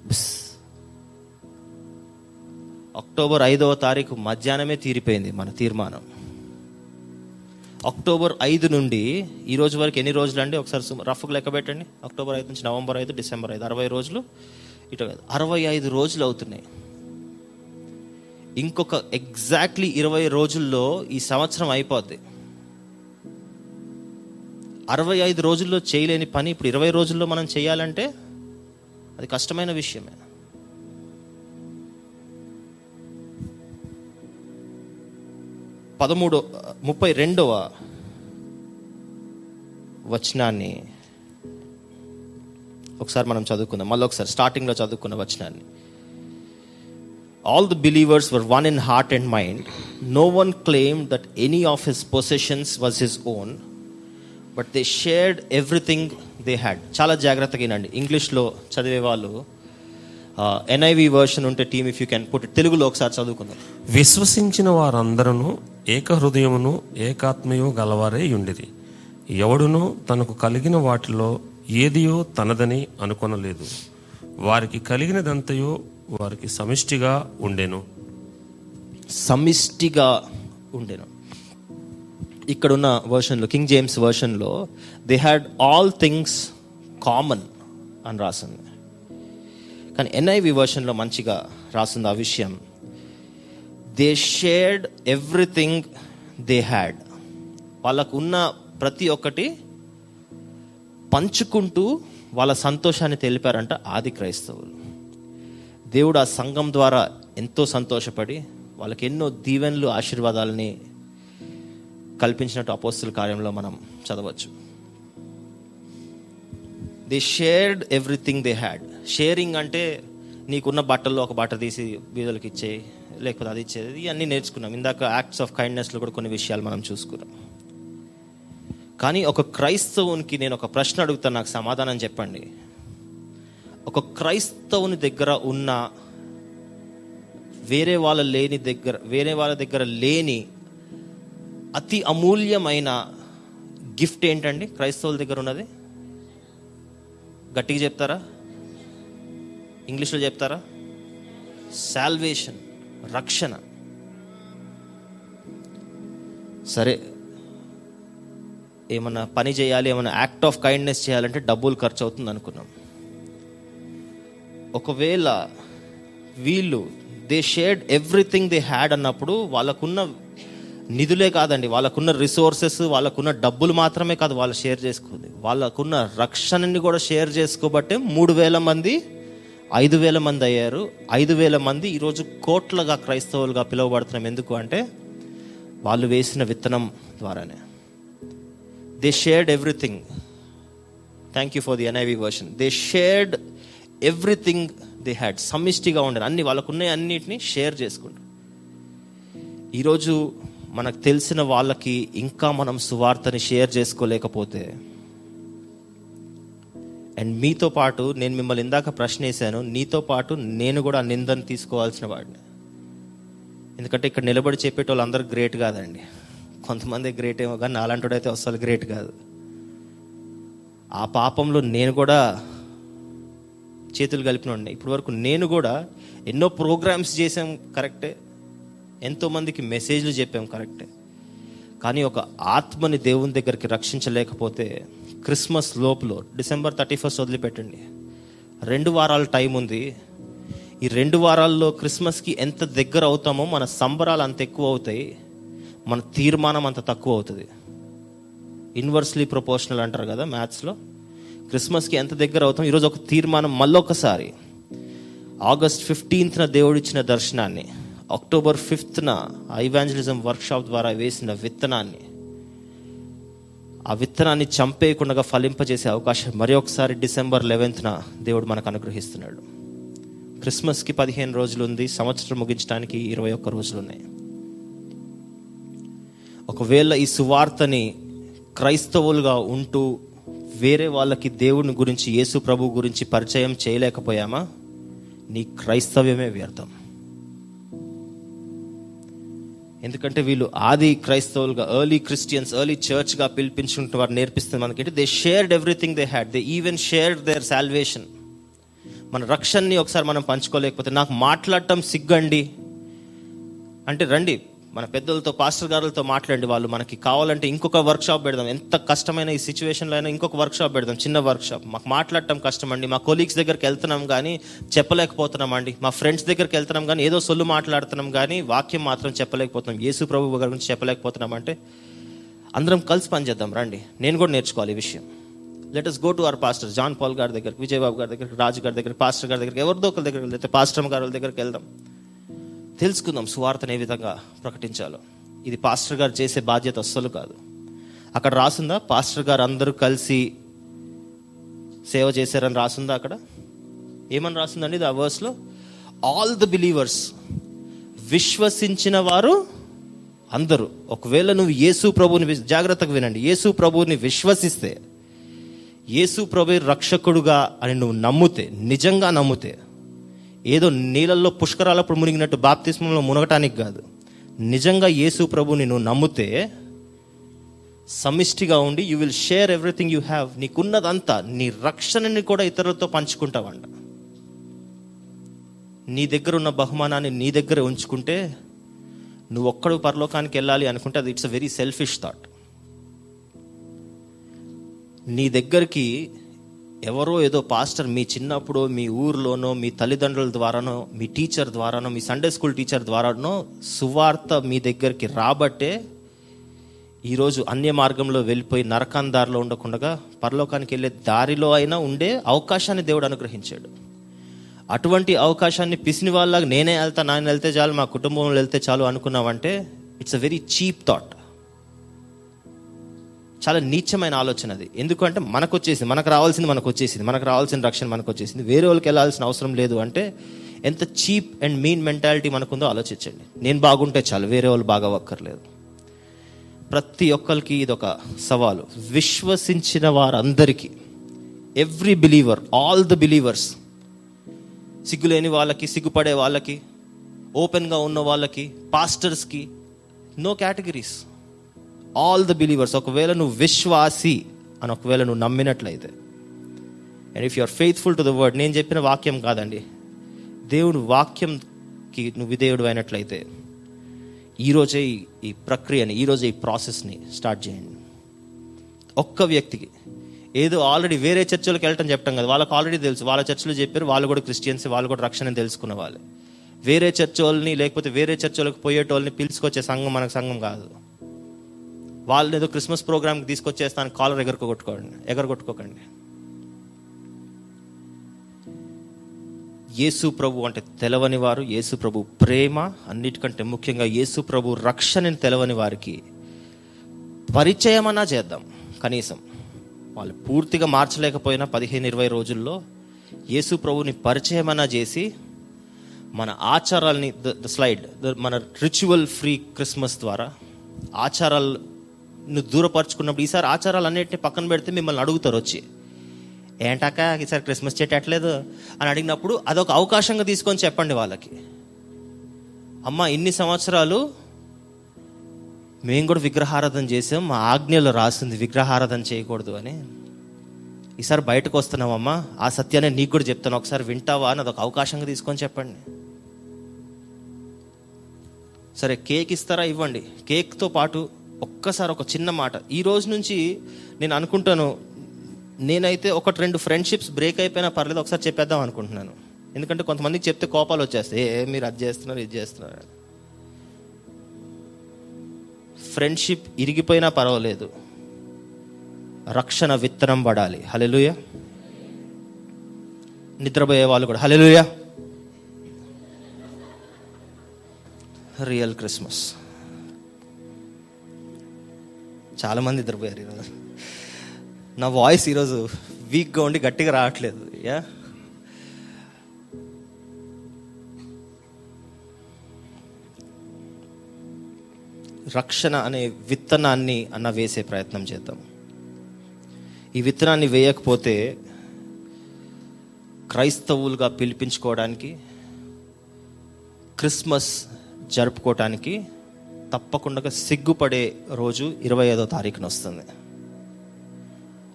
అక్టోబర్ ఐదవ తారీఖు మధ్యాహ్నమే తీరిపోయింది మన తీర్మానం. అక్టోబర్ ఐదు నుండి ఈ రోజు వరకు ఎన్ని రోజులు అండి? ఒకసారి సుమ- రఫ్కు లెక్క పెట్టండి. అక్టోబర్ ఐదు నుంచి నవంబర్ ఐదు డిసెంబర్ ఐదు అరవై రోజులు. ఇటు అరవై ఐదు రోజులు అవుతున్నాయి. ఇంకొక ఎగ్జాక్ట్లీ ఇరవై రోజుల్లో ఈ సంవత్సరం అయిపోద్ది. అరవై ఐదు రోజుల్లో చేయలేని పని ఇప్పుడు ఇరవై రోజుల్లో మనం చేయాలంటే అది కష్టమైన విషయమే. పదమూడో ముప్పై రెండవ వచనాన్ని ఒకసారి మనం చదువుకుందాం. మళ్ళీ ఒకసారి స్టార్టింగ్లో చదువుకున్న వచనాన్ని. All the believers were one in heart and mind. No one claimed that any of his possessions was his own, but they shared everything they had. చాలా జాగ్రత్తగా వినండి ఇంగ్లీష్లో చదివే వాళ్ళు ఎన్ఐవి వర్షన్ ఉంటే team if you can put తెలుగులో ఒకసారి చదువుకుందాం విశ్వసించిన వారందరూ ఏక హృదయమును ఏకాత్మయు గలవారై ఉండేది ఎవడును తనకు కలిగిన వాటిలో ఏదియో తనదని అనుకొనలేదు వారికి కలిగినదంతయో వారికి సమిష్టిగా ఉండెను. సమిష్టిగా ఉండెను. ఇక్కడున్న వర్షన్లో King James వర్షన్లో they had all things common అని రాసింది. కానీ ఎన్ఐవి వర్షన్లో మంచిగా రాసింది ఆ విషయం. They shared everything they had వాళ్ళకు ఉన్న ప్రతి ఒక్కటి పంచుకుంటూ వాళ్ళ సంతోషాన్ని తెలిపారంట ఆది క్రైస్తవులు. దేవుడు ఆ సంఘం ద్వారా ఎంతో సంతోషపడి వాళ్ళకి ఎన్నో దీవెనలు ఆశీర్వాదాలని కల్పించినట్టు అపోస్తుల కార్యంలో మనం చదవచ్చు. They shared everything they had sharing అంటే నీకున్న బట్టల్లో ఒక బట్ట తీసి బీదలకు ఇచ్చేయి లేకపోతే అది ఇచ్చేది ఇవన్నీ నేర్చుకున్నాం. ఇందాక యాక్ట్స్ ఆఫ్ కైండ్నెస్లో కూడా కొన్ని విషయాలు మనం చూసుకున్నాం. కానీ ఒక క్రైస్తవునికి నేను ఒక ప్రశ్న అడుగుతాను నాకు సమాధానం చెప్పండి. ఒక క్రైస్తవుని దగ్గర ఉన్న వేరే వాళ్ళ లేని దగ్గర వేరే వాళ్ళ దగ్గర లేని అతి అమూల్యమైన గిఫ్ట్ ఏంటండి? క్రైస్తవుల దగ్గర ఉన్నది? గట్టిగా చెప్తారా? ఇంగ్లీష్లో చెప్తారా? శాల్వేషన్ రక్షణ. సరే ఏమన్నా పని చేయాలి ఏమైనా యాక్ట్ ఆఫ్ కైండ్నెస్ చేయాలంటే డబ్బులు ఖర్చు అవుతుంది అనుకున్నాం ఒకవేళ వీళ్ళు they shared everything they had అన్నప్పుడు వాళ్ళకున్న నిధులే కాదండి. వాళ్ళకున్న రిసోర్సెస్ వాళ్ళకున్న డబ్బులు మాత్రమే కాదు వాళ్ళు షేర్ చేసుకుంది. వాళ్ళకున్న రక్షణని కూడా షేర్ చేసుకోబట్టే మూడు వేల మంది ఐదు వేల మంది అయ్యారు. ఐదు వేల మంది ఈరోజు కోట్లగా క్రైస్తవులుగా పిలువబడుతున్నాం. ఎందుకు అంటే వాళ్ళు వేసిన విత్తనం ద్వారానే. They shared everything thank you for the NIV version they shared everything they had సమిష్టిగా ఉండరు అన్ని వాళ్ళకున్న అన్నిటిని షేర్ చేసుకుంటారు. ఈరోజు మనకు తెలిసిన వాళ్ళకి ఇంకా మనం సువార్తని షేర్ చేసుకోలేకపోతే అండ్ మీతో పాటు నేను మిమ్మల్ని ఇందాక ప్రశ్న వేశాను నీతో పాటు నేను కూడా ఆ నిందను తీసుకోవాల్సిన వాడిని. ఎందుకంటే ఇక్కడ నిలబడి చెప్పేటోళ్ళు అందరూ గ్రేట్ కాదండి. కొంతమంది గ్రేట్ ఏమో కానీ నాలంటోడైతే అసలు గ్రేట్ కాదు. ఆ పాపంలో నేను కూడా చేతులు కలిపిన ఇప్పటి వరకు నేను కూడా ఎన్నో ప్రోగ్రామ్స్ చేసాం కరెక్టే ఎంతోమందికి మెసేజ్లు చెప్పాం కరెక్టే కానీ ఒక ఆత్మని దేవుని దగ్గరికి రక్షించలేకపోతే క్రిస్మస్ లోపులో డిసెంబర్ థర్టీ ఫస్ట్ వదిలిపెట్టండి. రెండు వారాల టైం ఉంది. ఈ రెండు వారాల్లో క్రిస్మస్కి ఎంత దగ్గర అవుతామో మన సంబరాలు అంత ఎక్కువ అవుతాయి. మన తీర్మానం అంత తక్కువ అవుతుంది. ఇన్వర్స్లీ ప్రొపోర్షనల్ అంటారు కదా మ్యాథ్స్లో క్రిస్మస్కి ఎంత దగ్గర అవుతాం? ఈరోజు ఒక తీర్మానం మళ్ళొకసారి. ఆగస్ట్ ఫిఫ్టీన్త్న దేవుడు ఇచ్చిన దర్శనాన్ని అక్టోబర్ ఫిఫ్త్న ఐవాంజలిజం వర్క్షాప్ ద్వారా వేసిన విత్తనాన్ని ఆ విత్తనాన్ని చంపేయకుండా ఫలింపజేసే అవకాశం మరి ఒకసారి డిసెంబర్ లెవెన్త్న దేవుడు మనకు అనుగ్రహిస్తున్నాడు. క్రిస్మస్కి పదిహేను రోజులు ఉంది సంవత్సరం ముగించడానికి ఇరవై ఒక్క రోజులు ఉన్నాయి ఒకవేళ ఈ సువార్తని క్రైస్తవులుగా ఉంటూ వేరే వాళ్ళకి దేవుని గురించి యేసు ప్రభు గురించి పరిచయం చేయలేకపోయామా? నీ క్రైస్తవ్యమే వ్యర్థం. ఎందుకంటే వీళ్ళు ఆది క్రైస్తవులుగా ఎర్లీ క్రిస్టియన్స్ ఎర్లీ చర్చ్గా పిలిపించుకుంటే వారు నేర్పిస్తుంది మనకి they shared everything they had they even shared their salvation మన రక్షణని ఒకసారి మనం పంచుకోలేకపోతే నాకు మాట్లాడటం సిగ్గండి. అంటే రండి మన పెద్దలతో పాస్టర్ గారులతో మాట్లాడండి వాళ్ళు. మనకి కావాలంటే ఇంకొక వర్క్ షాప్ పెడదాం. ఎంత కష్టమైన ఈ సిచ్యువేషన్లో అయినా ఇంకొక వర్క్ షాప్ పెడదాం. చిన్న వర్క్ షాప్ మాకు మాట్లాడటం కష్టం అండి మా కొలీగ్స్ దగ్గరికి వెళ్తున్నాం కానీ చెప్పలేకపోతున్నాం అండి. మా ఫ్రెండ్స్ దగ్గరికి వెళ్తున్నాం కానీ ఏదో సొల్లు మాట్లాడుతున్నాం కానీ వాక్యం మాత్రం చెప్పలేకపోతున్నాం. యేసు ప్రభు గారి గురించి చెప్పలేకపోతున్నాం అంటే అందరం కలిసి పనిచేద్దాం రండి. నేను కూడా నేర్చుకోవాలి ఈ విషయం. Let us go to our pastor John Paul గారి దగ్గరికి విజయబాబు గారి దగ్గరికి రాజు గారి దగ్గర పాస్టర్ గారి దగ్గరికి ఎవరిదో ఒకరి దగ్గరికి వెళ్తే పాస్టర్ గారి దగ్గరికి వెళ్దాం. తెలుసుకుందాం సువార్తను ఏ విధంగా ప్రకటించాలో. ఇది పాస్టర్ గారు చేసే బాధ్యత అస్సలు కాదు. అక్కడ రాసుందా? పాస్టర్ గారు అందరూ కలిసి సేవ చేశారని రాసుందా అక్కడ? ఏమని రాసిందండి ఇది ఆ వర్స్లో? ఆల్ ద బిలీవర్స్ విశ్వసించిన వారు అందరూ. ఒకవేళ నువ్వు యేసు ప్రభుని జాగ్రత్తగా వినండి. యేసు ప్రభుని విశ్వసిస్తే యేసు ప్రభు రక్షకుడుగా అని నువ్వు నమ్మితే నిజంగా నమ్మితే ఏదో నీళ్ళల్లో పుష్కరాలప్పుడు మునిగినట్టు బాప్తిస్మంలో మునగటానికి కాదు. నిజంగా యేసు ప్రభుని నువ్వు నమ్మితే సమిష్టిగా ఉండి you will share everything you have నీకున్నదంతా నీ రక్షణని కూడా ఇతరులతో పంచుకుంటావంట. నీ దగ్గర ఉన్న బహుమానాన్ని నీ దగ్గర ఉంచుకుంటే నువ్వు ఒక్కడు పరలోకానికి వెళ్ళాలి అనుకుంటే అది it's a very selfish thought నీ దగ్గరికి ఎవరో ఏదో పాస్టర్ మీ చిన్నప్పుడు మీ ఊర్లోనో మీ తల్లిదండ్రుల ద్వారానో మీ టీచర్ ద్వారానో మీ సండే స్కూల్ టీచర్ ద్వారానో సువార్త మీ దగ్గరికి రాబట్టే ఈరోజు అన్య మార్గంలో వెళ్ళిపోయి నరకాందారిలో ఉండకుండా పరలోకానికి వెళ్ళే దారిలో అయినా ఉండే అవకాశాన్ని దేవుడు అనుగ్రహించాడు. అటువంటి అవకాశాన్ని పిసిని వాళ్ళకి నేనే వెళ్తా నాన్న వెళ్తే చాలు మా కుటుంబంలో వెళ్తే చాలు అనుకున్నావంటే it's a very cheap thought చాలా నీచమైన ఆలోచన అది. ఎందుకంటే మనకు వచ్చేసింది మనకు రావాల్సింది మనకు వచ్చేసింది మనకు రావాల్సిన రక్షణ మనకు వచ్చేసింది వేరే వాళ్ళకి వెళ్ళాల్సిన అవసరం లేదు అంటే ఎంత చీప్ అండ్ మీన్ మెంటాలిటీ మనకుందో ఆలోచించండి. నేను బాగుంటే చాలు వేరే వాళ్ళు బాగా ఒక్కర్లేదు ప్రతి ఒక్కరికి ఇది ఒక సవాలు. విశ్వసించిన వారందరికీ every believer all the believers సిగ్గులేని వాళ్ళకి సిగ్గుపడే వాళ్ళకి ఓపెన్గా ఉన్న వాళ్ళకి పాస్టర్స్కి no categories all the believers ఒకవేళ నువ్వు విశ్వాసి అని ఒకవేళ నువ్వు నమ్మినట్లయితే. And if you are faithful to the word నేను చెప్పిన వాక్యం కాదండి. దేవుడు వాక్యంకి నువ్వు విధేయుడు అయినట్లయితే ఈరోజే ఈ- ఈ ప్రక్రియని ఈరోజే ఈ ప్రాసెస్ని స్టార్ట్ చేయండి. ఒక్క వ్యక్తికి ఏదో ఆల్రెడీ వేరే చర్చలకు వెళ్ళటం చెప్పడం కదా. వాళ్ళకి ఆల్రెడీ తెలుసు. వాళ్ళ చర్చలు చెప్పారు వాళ్ళు కూడా క్రిస్టియన్స్ వాళ్ళు కూడా రక్షణ తెలుసుకున్న వాళ్ళు. వేరే చర్చోళ్ళని లేకపోతే వేరే చర్చలకు పోయేటోళ్ళని పిలుచుకొచ్చే సంఘం మనకు సంఘం కాదు. వాళ్ళని ఏదో క్రిస్మస్ ప్రోగ్రామ్కి తీసుకొచ్చేస్తాను కాలర్ ఎగరకొట్టుకోకండి ఎగరగొట్టుకోకండి. యేసు ప్రభు అంటే తెలవని వారు యేసు ప్రభు ప్రేమ అన్నిటికంటే ముఖ్యంగా యేసు ప్రభు రక్షణని తెలవని వారికి పరిచయమన్నా చేద్దాం కనీసం. వాళ్ళు పూర్తిగా మార్చలేకపోయినా పదిహేను ఇరవై రోజుల్లో యేసు ప్రభుని పరిచయమన్నా చేసి మన ఆచారాల్ని ద స్లైడ్ మన రిచువల్ ఫ్రీ క్రిస్మస్ ద్వారా ఆచారాలు నువ్వు దూరపరచుకున్నప్పుడు ఈసారి ఆచారాలు అన్నిటిని పక్కన పెడితే మిమ్మల్ని అడుగుతారు వచ్చి. ఏంటాక ఈసారి క్రిస్మస్ చెట్టు ఎట్లేదు అని అడిగినప్పుడు అదొక అవకాశంగా తీసుకొని చెప్పండి వాళ్ళకి. అమ్మ ఇన్ని సంవత్సరాలు మేము కూడా విగ్రహారాధన చేసాం మా ఆజ్ఞలో రాసింది విగ్రహారాధన చేయకూడదు అని. ఈసారి బయటకు వస్తున్నామమ్మా ఆ సత్యాన్ని నీకు కూడా చెప్తాను ఒకసారి వింటావా? అని అదొక అవకాశంగా తీసుకొని చెప్పండి. సరే కేక్ ఇస్తారా? ఇవ్వండి. కేక్తో పాటు ఒక్కసారి ఒక చిన్న మాట. ఈ రోజు నుంచి నేను అనుకుంటాను నేనైతే ఒకటి రెండు ఫ్రెండ్షిప్స్ బ్రేక్ అయిపోయినా పర్లేదు ఒకసారి చెప్పేద్దాం అనుకుంటున్నాను. ఎందుకంటే కొంతమందికి చెప్తే కోపాలు వచ్చేస్తాయి. ఏ మీరు అది చేస్తున్నారు ఇది చేస్తున్నారు ఫ్రెండ్షిప్ ఇరిగిపోయినా పర్వాలేదు. రక్షణ విత్తనం పడాలి. హలెలుయ నిద్రపోయే వాళ్ళు కూడా. Hallelujah real Christmas. చాలామంది నిద్రపోయారు ఈరోజు. నా వాయిస్ ఈరోజు వీక్గా ఉండి గట్టిగా రావట్లేదు. యా? రక్షణ అనే విత్తనాన్ని అన్న వేసే ప్రయత్నం చేద్దాం. ఈ విత్తనాన్ని వేయకపోతే క్రైస్తవులుగా పిలిపించుకోవడానికి క్రిస్మస్ జరుపుకోవటానికి తప్పకుండా సిగ్గుపడే రోజు ఇరవై ఐదో తారీఖున వస్తుంది.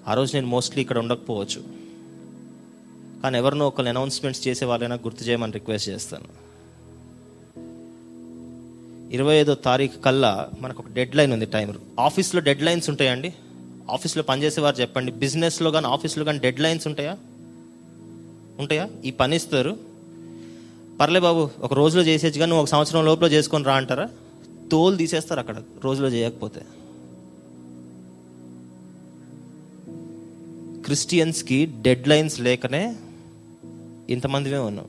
ఆ రోజు నేను మోస్ట్లీ ఇక్కడ ఉండకపోవచ్చు. కానీ ఎవరినో ఒకళ్ళు అనౌన్స్మెంట్స్ చేసే వాళ్ళైనా గుర్తు చేయమని రిక్వెస్ట్ చేస్తాను. ఇరవై ఐదో తారీఖు కల్లా మనకు ఒక డెడ్ లైన్ ఉంది టైం ఆఫీస్లో డెడ్ లైన్స్ ఉంటాయండి ఆఫీస్లో పనిచేసే వారు చెప్పండి. బిజినెస్లో కానీ ఆఫీస్లో కానీ డెడ్ లైన్స్ ఉంటాయా? ఉంటాయా? ఈ పని ఇస్తారు. పర్లే బాబు ఒక రోజులో చేసేచ్చు కానీ నువ్వు ఒక సంవత్సరం లోపల చేసుకొని రా అంటారా? తోలు తీసేస్తారు అక్కడ రోజులో చేయకపోతే. క్రిస్టియన్స్కి డెడ్ లైన్స్ లేకనే ఇంతమందిమే ఉన్నాం.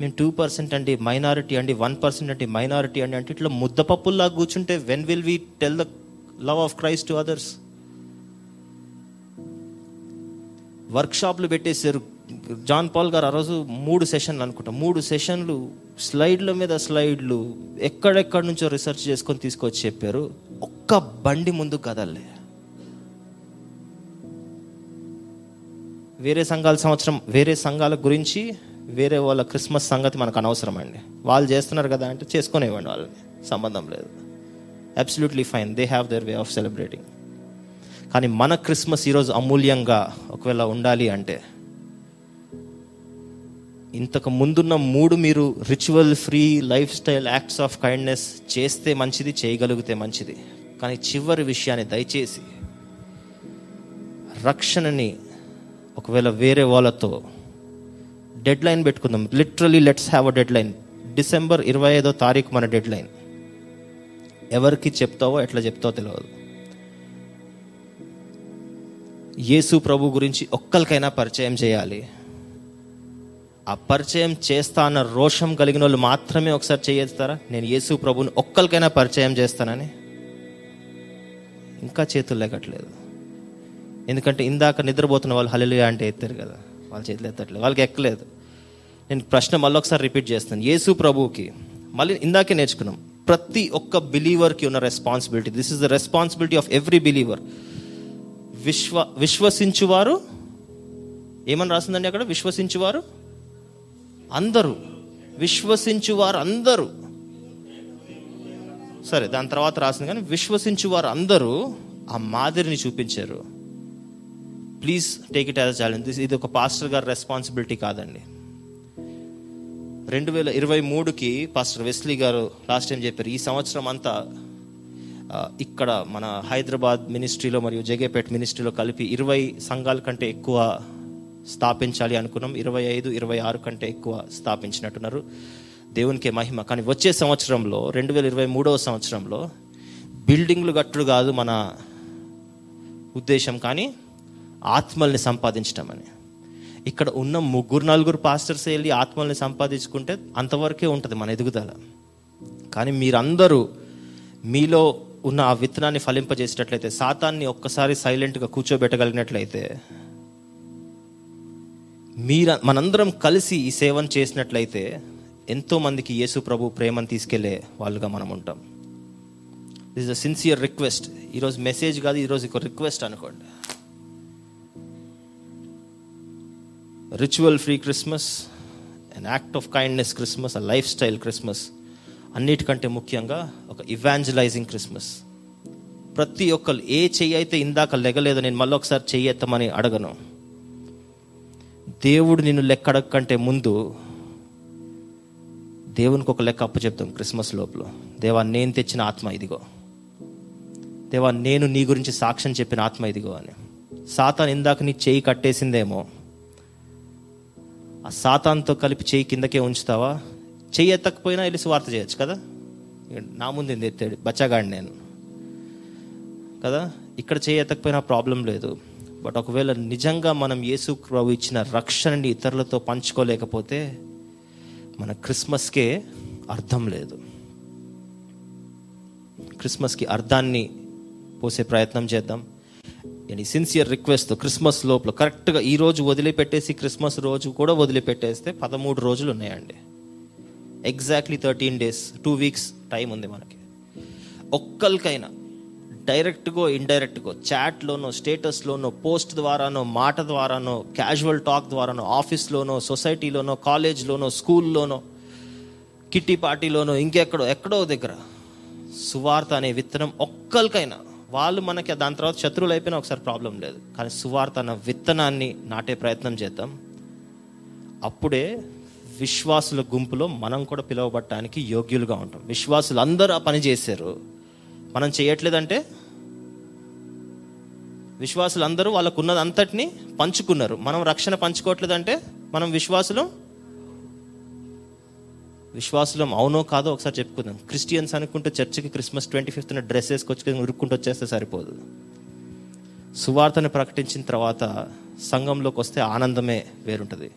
మేము టూ పర్సెంట్ అండి మైనారిటీ అండి వన్ పర్సెంట్ అండి మైనారిటీ అండి అంటే ఇట్లా ముద్దపప్పుల్లా కూర్చుంటే when will we tell the love of Christ to others వర్క్షాప్లు పెట్టేశారు జాన్ పాల్ గారు ఆ రోజు మూడు సెషన్లు అనుకుంటా. మూడు సెషన్లు స్లైడ్ల మీద స్లైడ్లు ఎక్కడెక్కడి నుంచో రీసెర్చ్ చేసుకొని తీసుకొచ్చి చెప్పారు. ఒక్క బండి ముందు కదలే. వేరే సంఘాల సంవత్సరం వేరే సంఘాల గురించి వేరే వాళ్ళ క్రిస్మస్ సంగతి మనకు అనవసరం అండి వాళ్ళు చేస్తున్నారు కదా అంటే చేసుకునేవ్వండి వాళ్ళని. సంబంధం లేదు. Absolutely fine they have their way of celebrating కానీ మన క్రిస్మస్ ఈరోజు అమూల్యంగా ఒకవేళ ఉండాలి అంటే ఇంతకు ముందున్న మూడు మీరు ritual free life style acts of kindness చేస్తే మంచిది చేయగలిగితే మంచిది. కానీ చివరి విషయాన్ని దయచేసి రక్షణని ఒకవేళ వేరే వాళ్ళతో డెడ్ లైన్ పెట్టుకుందాం. Literally let's have a deadline December ఇరవై ఐదో తారీఖు మన డెడ్ లైన్ ఎవరికి చెప్తావో ఎట్లా చెప్తావో తెలియదు యేసు ప్రభు గురించి ఒక్కరికైనా పరిచయం చేయాలి. ఆ పరిచయం చేస్తా అన్న రోషం కలిగిన వాళ్ళు మాత్రమే ఒకసారి చేయిస్తారా? నేను యేసు ప్రభుని ఒక్కరికైనా పరిచయం చేస్తానని. ఇంకా చేతులు లేకట్లేదు. ఎందుకంటే ఇందాక నిద్రపోతున్న వాళ్ళు హల్లెలూయా అంటే ఎత్తారు కదా. వాళ్ళ చేతులు ఎత్తట్లేదు. వాళ్ళకి ఎక్కలేదు. నేను ప్రశ్న మళ్ళీ ఒకసారి రిపీట్ చేస్తాను. యేసు ప్రభువుకి మళ్ళీ ఇందాకే నేర్చుకున్నాం. ప్రతి ఒక్క బిలీవర్కి ఉన్న responsibility. This is the responsibility of every believer విశ్వ విశ్వసించువారు. ఏమని రాసిందండి అక్కడ? విశ్వసించువారు? అందరూ విశ్వసించువారు అందరూ సరే దాని తర్వాత రాసింది కానీ విశ్వసించువారు అందరూ ఆ మాదిరిని చూపించారు. Please take it as challenge ఇది ఒక పాస్టర్ గారి రెస్పాన్సిబిలిటీ కాదండి. రెండు వేల ఇరవై మూడుకి పాస్టర్ వెస్లీ గారు లాస్ట్ టైం చెప్పారు ఈ సంవత్సరం అంతా ఇక్కడ మన హైదరాబాద్ మినిస్ట్రీలో మరియు జగేపేట్ మినిస్ట్రీలో కలిపి ఇరవై సంఘాల కంటే ఎక్కువ స్థాపించాలి అనుకున్నాం. ఇరవై ఐదు ఇరవై ఆరు కంటే ఎక్కువ స్థాపించినట్టున్నారు. దేవునికి మహిమ. కానీ వచ్చే సంవత్సరంలో రెండు వేల ఇరవై మూడవ సంవత్సరంలో బిల్డింగ్లు కట్టుడు కాదు మన ఉద్దేశం. కానీ ఆత్మల్ని సంపాదించడం అని ఇక్కడ ఉన్న ముగ్గురు నలుగురు పాస్టర్స్ వెళ్ళి ఆత్మల్ని సంపాదించుకుంటే అంతవరకే ఉంటుంది మన ఎదుగుదల. కానీ మీరందరూ మీలో ఉన్న ఆ విత్తనాన్ని ఫలింపజేసేటట్లయితే సాతాన్ని ఒక్కసారి సైలెంట్గా కూర్చోబెట్టగలిగినట్లయితే మీర మనందరం కలిసి ఈ సేవను చేసినట్లయితే ఎంతోమందికి యేసు ప్రభు ప్రేమను తీసుకెళ్ళే వాళ్ళుగా మనం ఉంటాం. దిస్ అ సిన్సియర్ రిక్వెస్ట్ ఈరోజు మెసేజ్ కాదు ఈరోజు ఒక రిక్వెస్ట్ అనుకోండి. Ritual free Christmas and act of kindness Christmas life style Christmas అన్నిటికంటే ముఖ్యంగా ఒక ఇవాంజలైజింగ్ క్రిస్మస్ ప్రతి ఒక్కరు ఏ చెయ్యి అయితే ఇందాక లెగలేదో నేను మళ్ళీ ఒకసారి చెయ్యెత్తమని అడగను. దేవుడు నిన్ను లెక్కడక్కంటే ముందు దేవునికి ఒక లెక్క అప్పు చెప్తాం క్రిస్మస్ లోపల. దేవా నేను తెచ్చిన ఆత్మ ఇదిగో. దేవా నేను నీ గురించి సాక్ష్యం చెప్పిన ఆత్మ ఇదిగో అని. సాతాన్ ఇందాక నీ చేయి కట్టేసిందేమో. ఆ సాతాన్తో కలిపి చేయి కిందకే ఉంచుతావా? చెయ్యి ఎత్తకపోయినా వెళ్ళి సువార్త చేయొచ్చు కదా? నా ముందు ఏంది ఎత్తాడు? బచ్చగాడి నేను. కదా? ఇక్కడ చేయి ఎత్తకపోయినా ప్రాబ్లం లేదు. బట్ ఒకవేళ నిజంగా మనం యేసు ప్రభు ఇచ్చిన రక్షణని ఇతరులతో పంచుకోలేకపోతే మన క్రిస్మస్కే అర్థం లేదు. క్రిస్మస్కి అర్థాన్ని పోసే ప్రయత్నం చేద్దాం. అండ్ సిన్సియర్ రిక్వెస్ట్ క్రిస్మస్ లోపల కరెక్ట్గా ఈ రోజు వదిలిపెట్టేసి క్రిస్మస్ రోజు కూడా వదిలిపెట్టేస్తే పదమూడు రోజులు ఉన్నాయండి. Exactly thirteen days two weeks time ఉంది మనకి. ఒక్కరికైనా డైరెక్ట్గో ఇండైరెక్ట్గో చాట్లోనో స్టేటస్లోనో పోస్ట్ ద్వారానో మాట ద్వారానో క్యాజువల్ టాక్ ద్వారానో ఆఫీస్లోనో సొసైటీలోనో కాలేజ్లోనో స్కూల్లోనో కిట్టి పార్టీలోనో ఇంకెక్కడో ఎక్కడో దగ్గర సువార్త అనే విత్తనం ఒక్కరికైనా వాళ్ళు మనకి దాని తర్వాత శత్రువులు అయిపోయినా ఒకసారి ప్రాబ్లం లేదు. కానీ సువార్త అన్న విత్తనాన్ని నాటే ప్రయత్నం చేద్దాం. అప్పుడే విశ్వాసుల గుంపులో మనం కూడా పిలువబట్టడానికి యోగ్యులుగా ఉంటాం. విశ్వాసులు అందరూ ఆ పని చేశారు. మనం చేయట్లేదంటే విశ్వాసులు అందరూ వాళ్ళకు ఉన్నది అంతటిని పంచుకున్నారు. మనం రక్షణ పంచుకోవట్లేదంటే మనం విశ్వాసులు విశ్వాసులం అవునో కాదో ఒకసారి చెప్పుకుందాం. క్రిస్టియన్స్ అనుకుంటే చర్చికి క్రిస్మస్ ట్వంటీ ఫిఫ్త్ డ్రెస్ వేసుకొచ్చుకొని ఉరుక్కుంటూ వచ్చేస్తే సరిపోదు. సువార్తను ప్రకటించిన తర్వాత సంఘంలోకి వస్తే ఆనందమే వేరుంటుంది.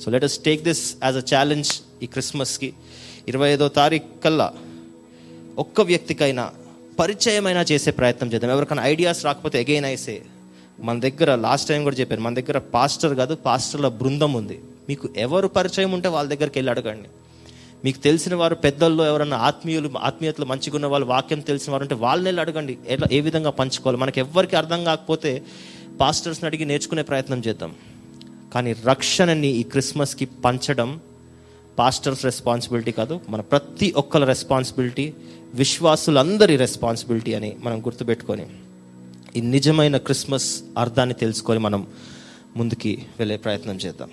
So let us take this as a challenge ఈ క్రిస్మస్కి. ఇరవై ఐదో తారీఖు కల్లా ఒక్క వ్యక్తికైనా పరిచయమైనా చేసే ప్రయత్నం చేద్దాం. ఎవరికైనా ఐడియాస్ రాకపోతే అగైన్ ఐసే మన దగ్గర లాస్ట్ టైం కూడా చెప్పాను మన దగ్గర పాస్టర్ కాదు పాస్టర్ల బృందం ఉంది. మీకు ఎవరు పరిచయం ఉంటే వాళ్ళ దగ్గరికి వెళ్ళి అడగండి. మీకు తెలిసిన వారు పెద్దల్లో ఎవరైనా ఆత్మీయులు ఆత్మీయతలు మంచిగా ఉన్న వాళ్ళు వాక్యం తెలిసిన వారు అంటే వాళ్ళని వెళ్ళి అడగండి. ఎలా ఏ విధంగా పంచుకోవాలి? మనకి ఎవరికి అర్థం కాకపోతే పాస్టర్స్ని అడిగి నేర్చుకునే ప్రయత్నం చేద్దాం. కానీ రక్షణని ఈ క్రిస్మస్కి పంచడం పాస్టర్స్ రెస్పాన్సిబిలిటీ కాదు మన ప్రతి ఒక్కరి రెస్పాన్సిబిలిటీ విశ్వాసులందరి రెస్పాన్సిబిలిటీ అని మనం గుర్తుపెట్టుకొని ఈ నిజమైన క్రిస్మస్ అర్థాన్ని తెలుసుకొని మనం ముందుకి వెళ్ళే ప్రయత్నం చేద్దాం.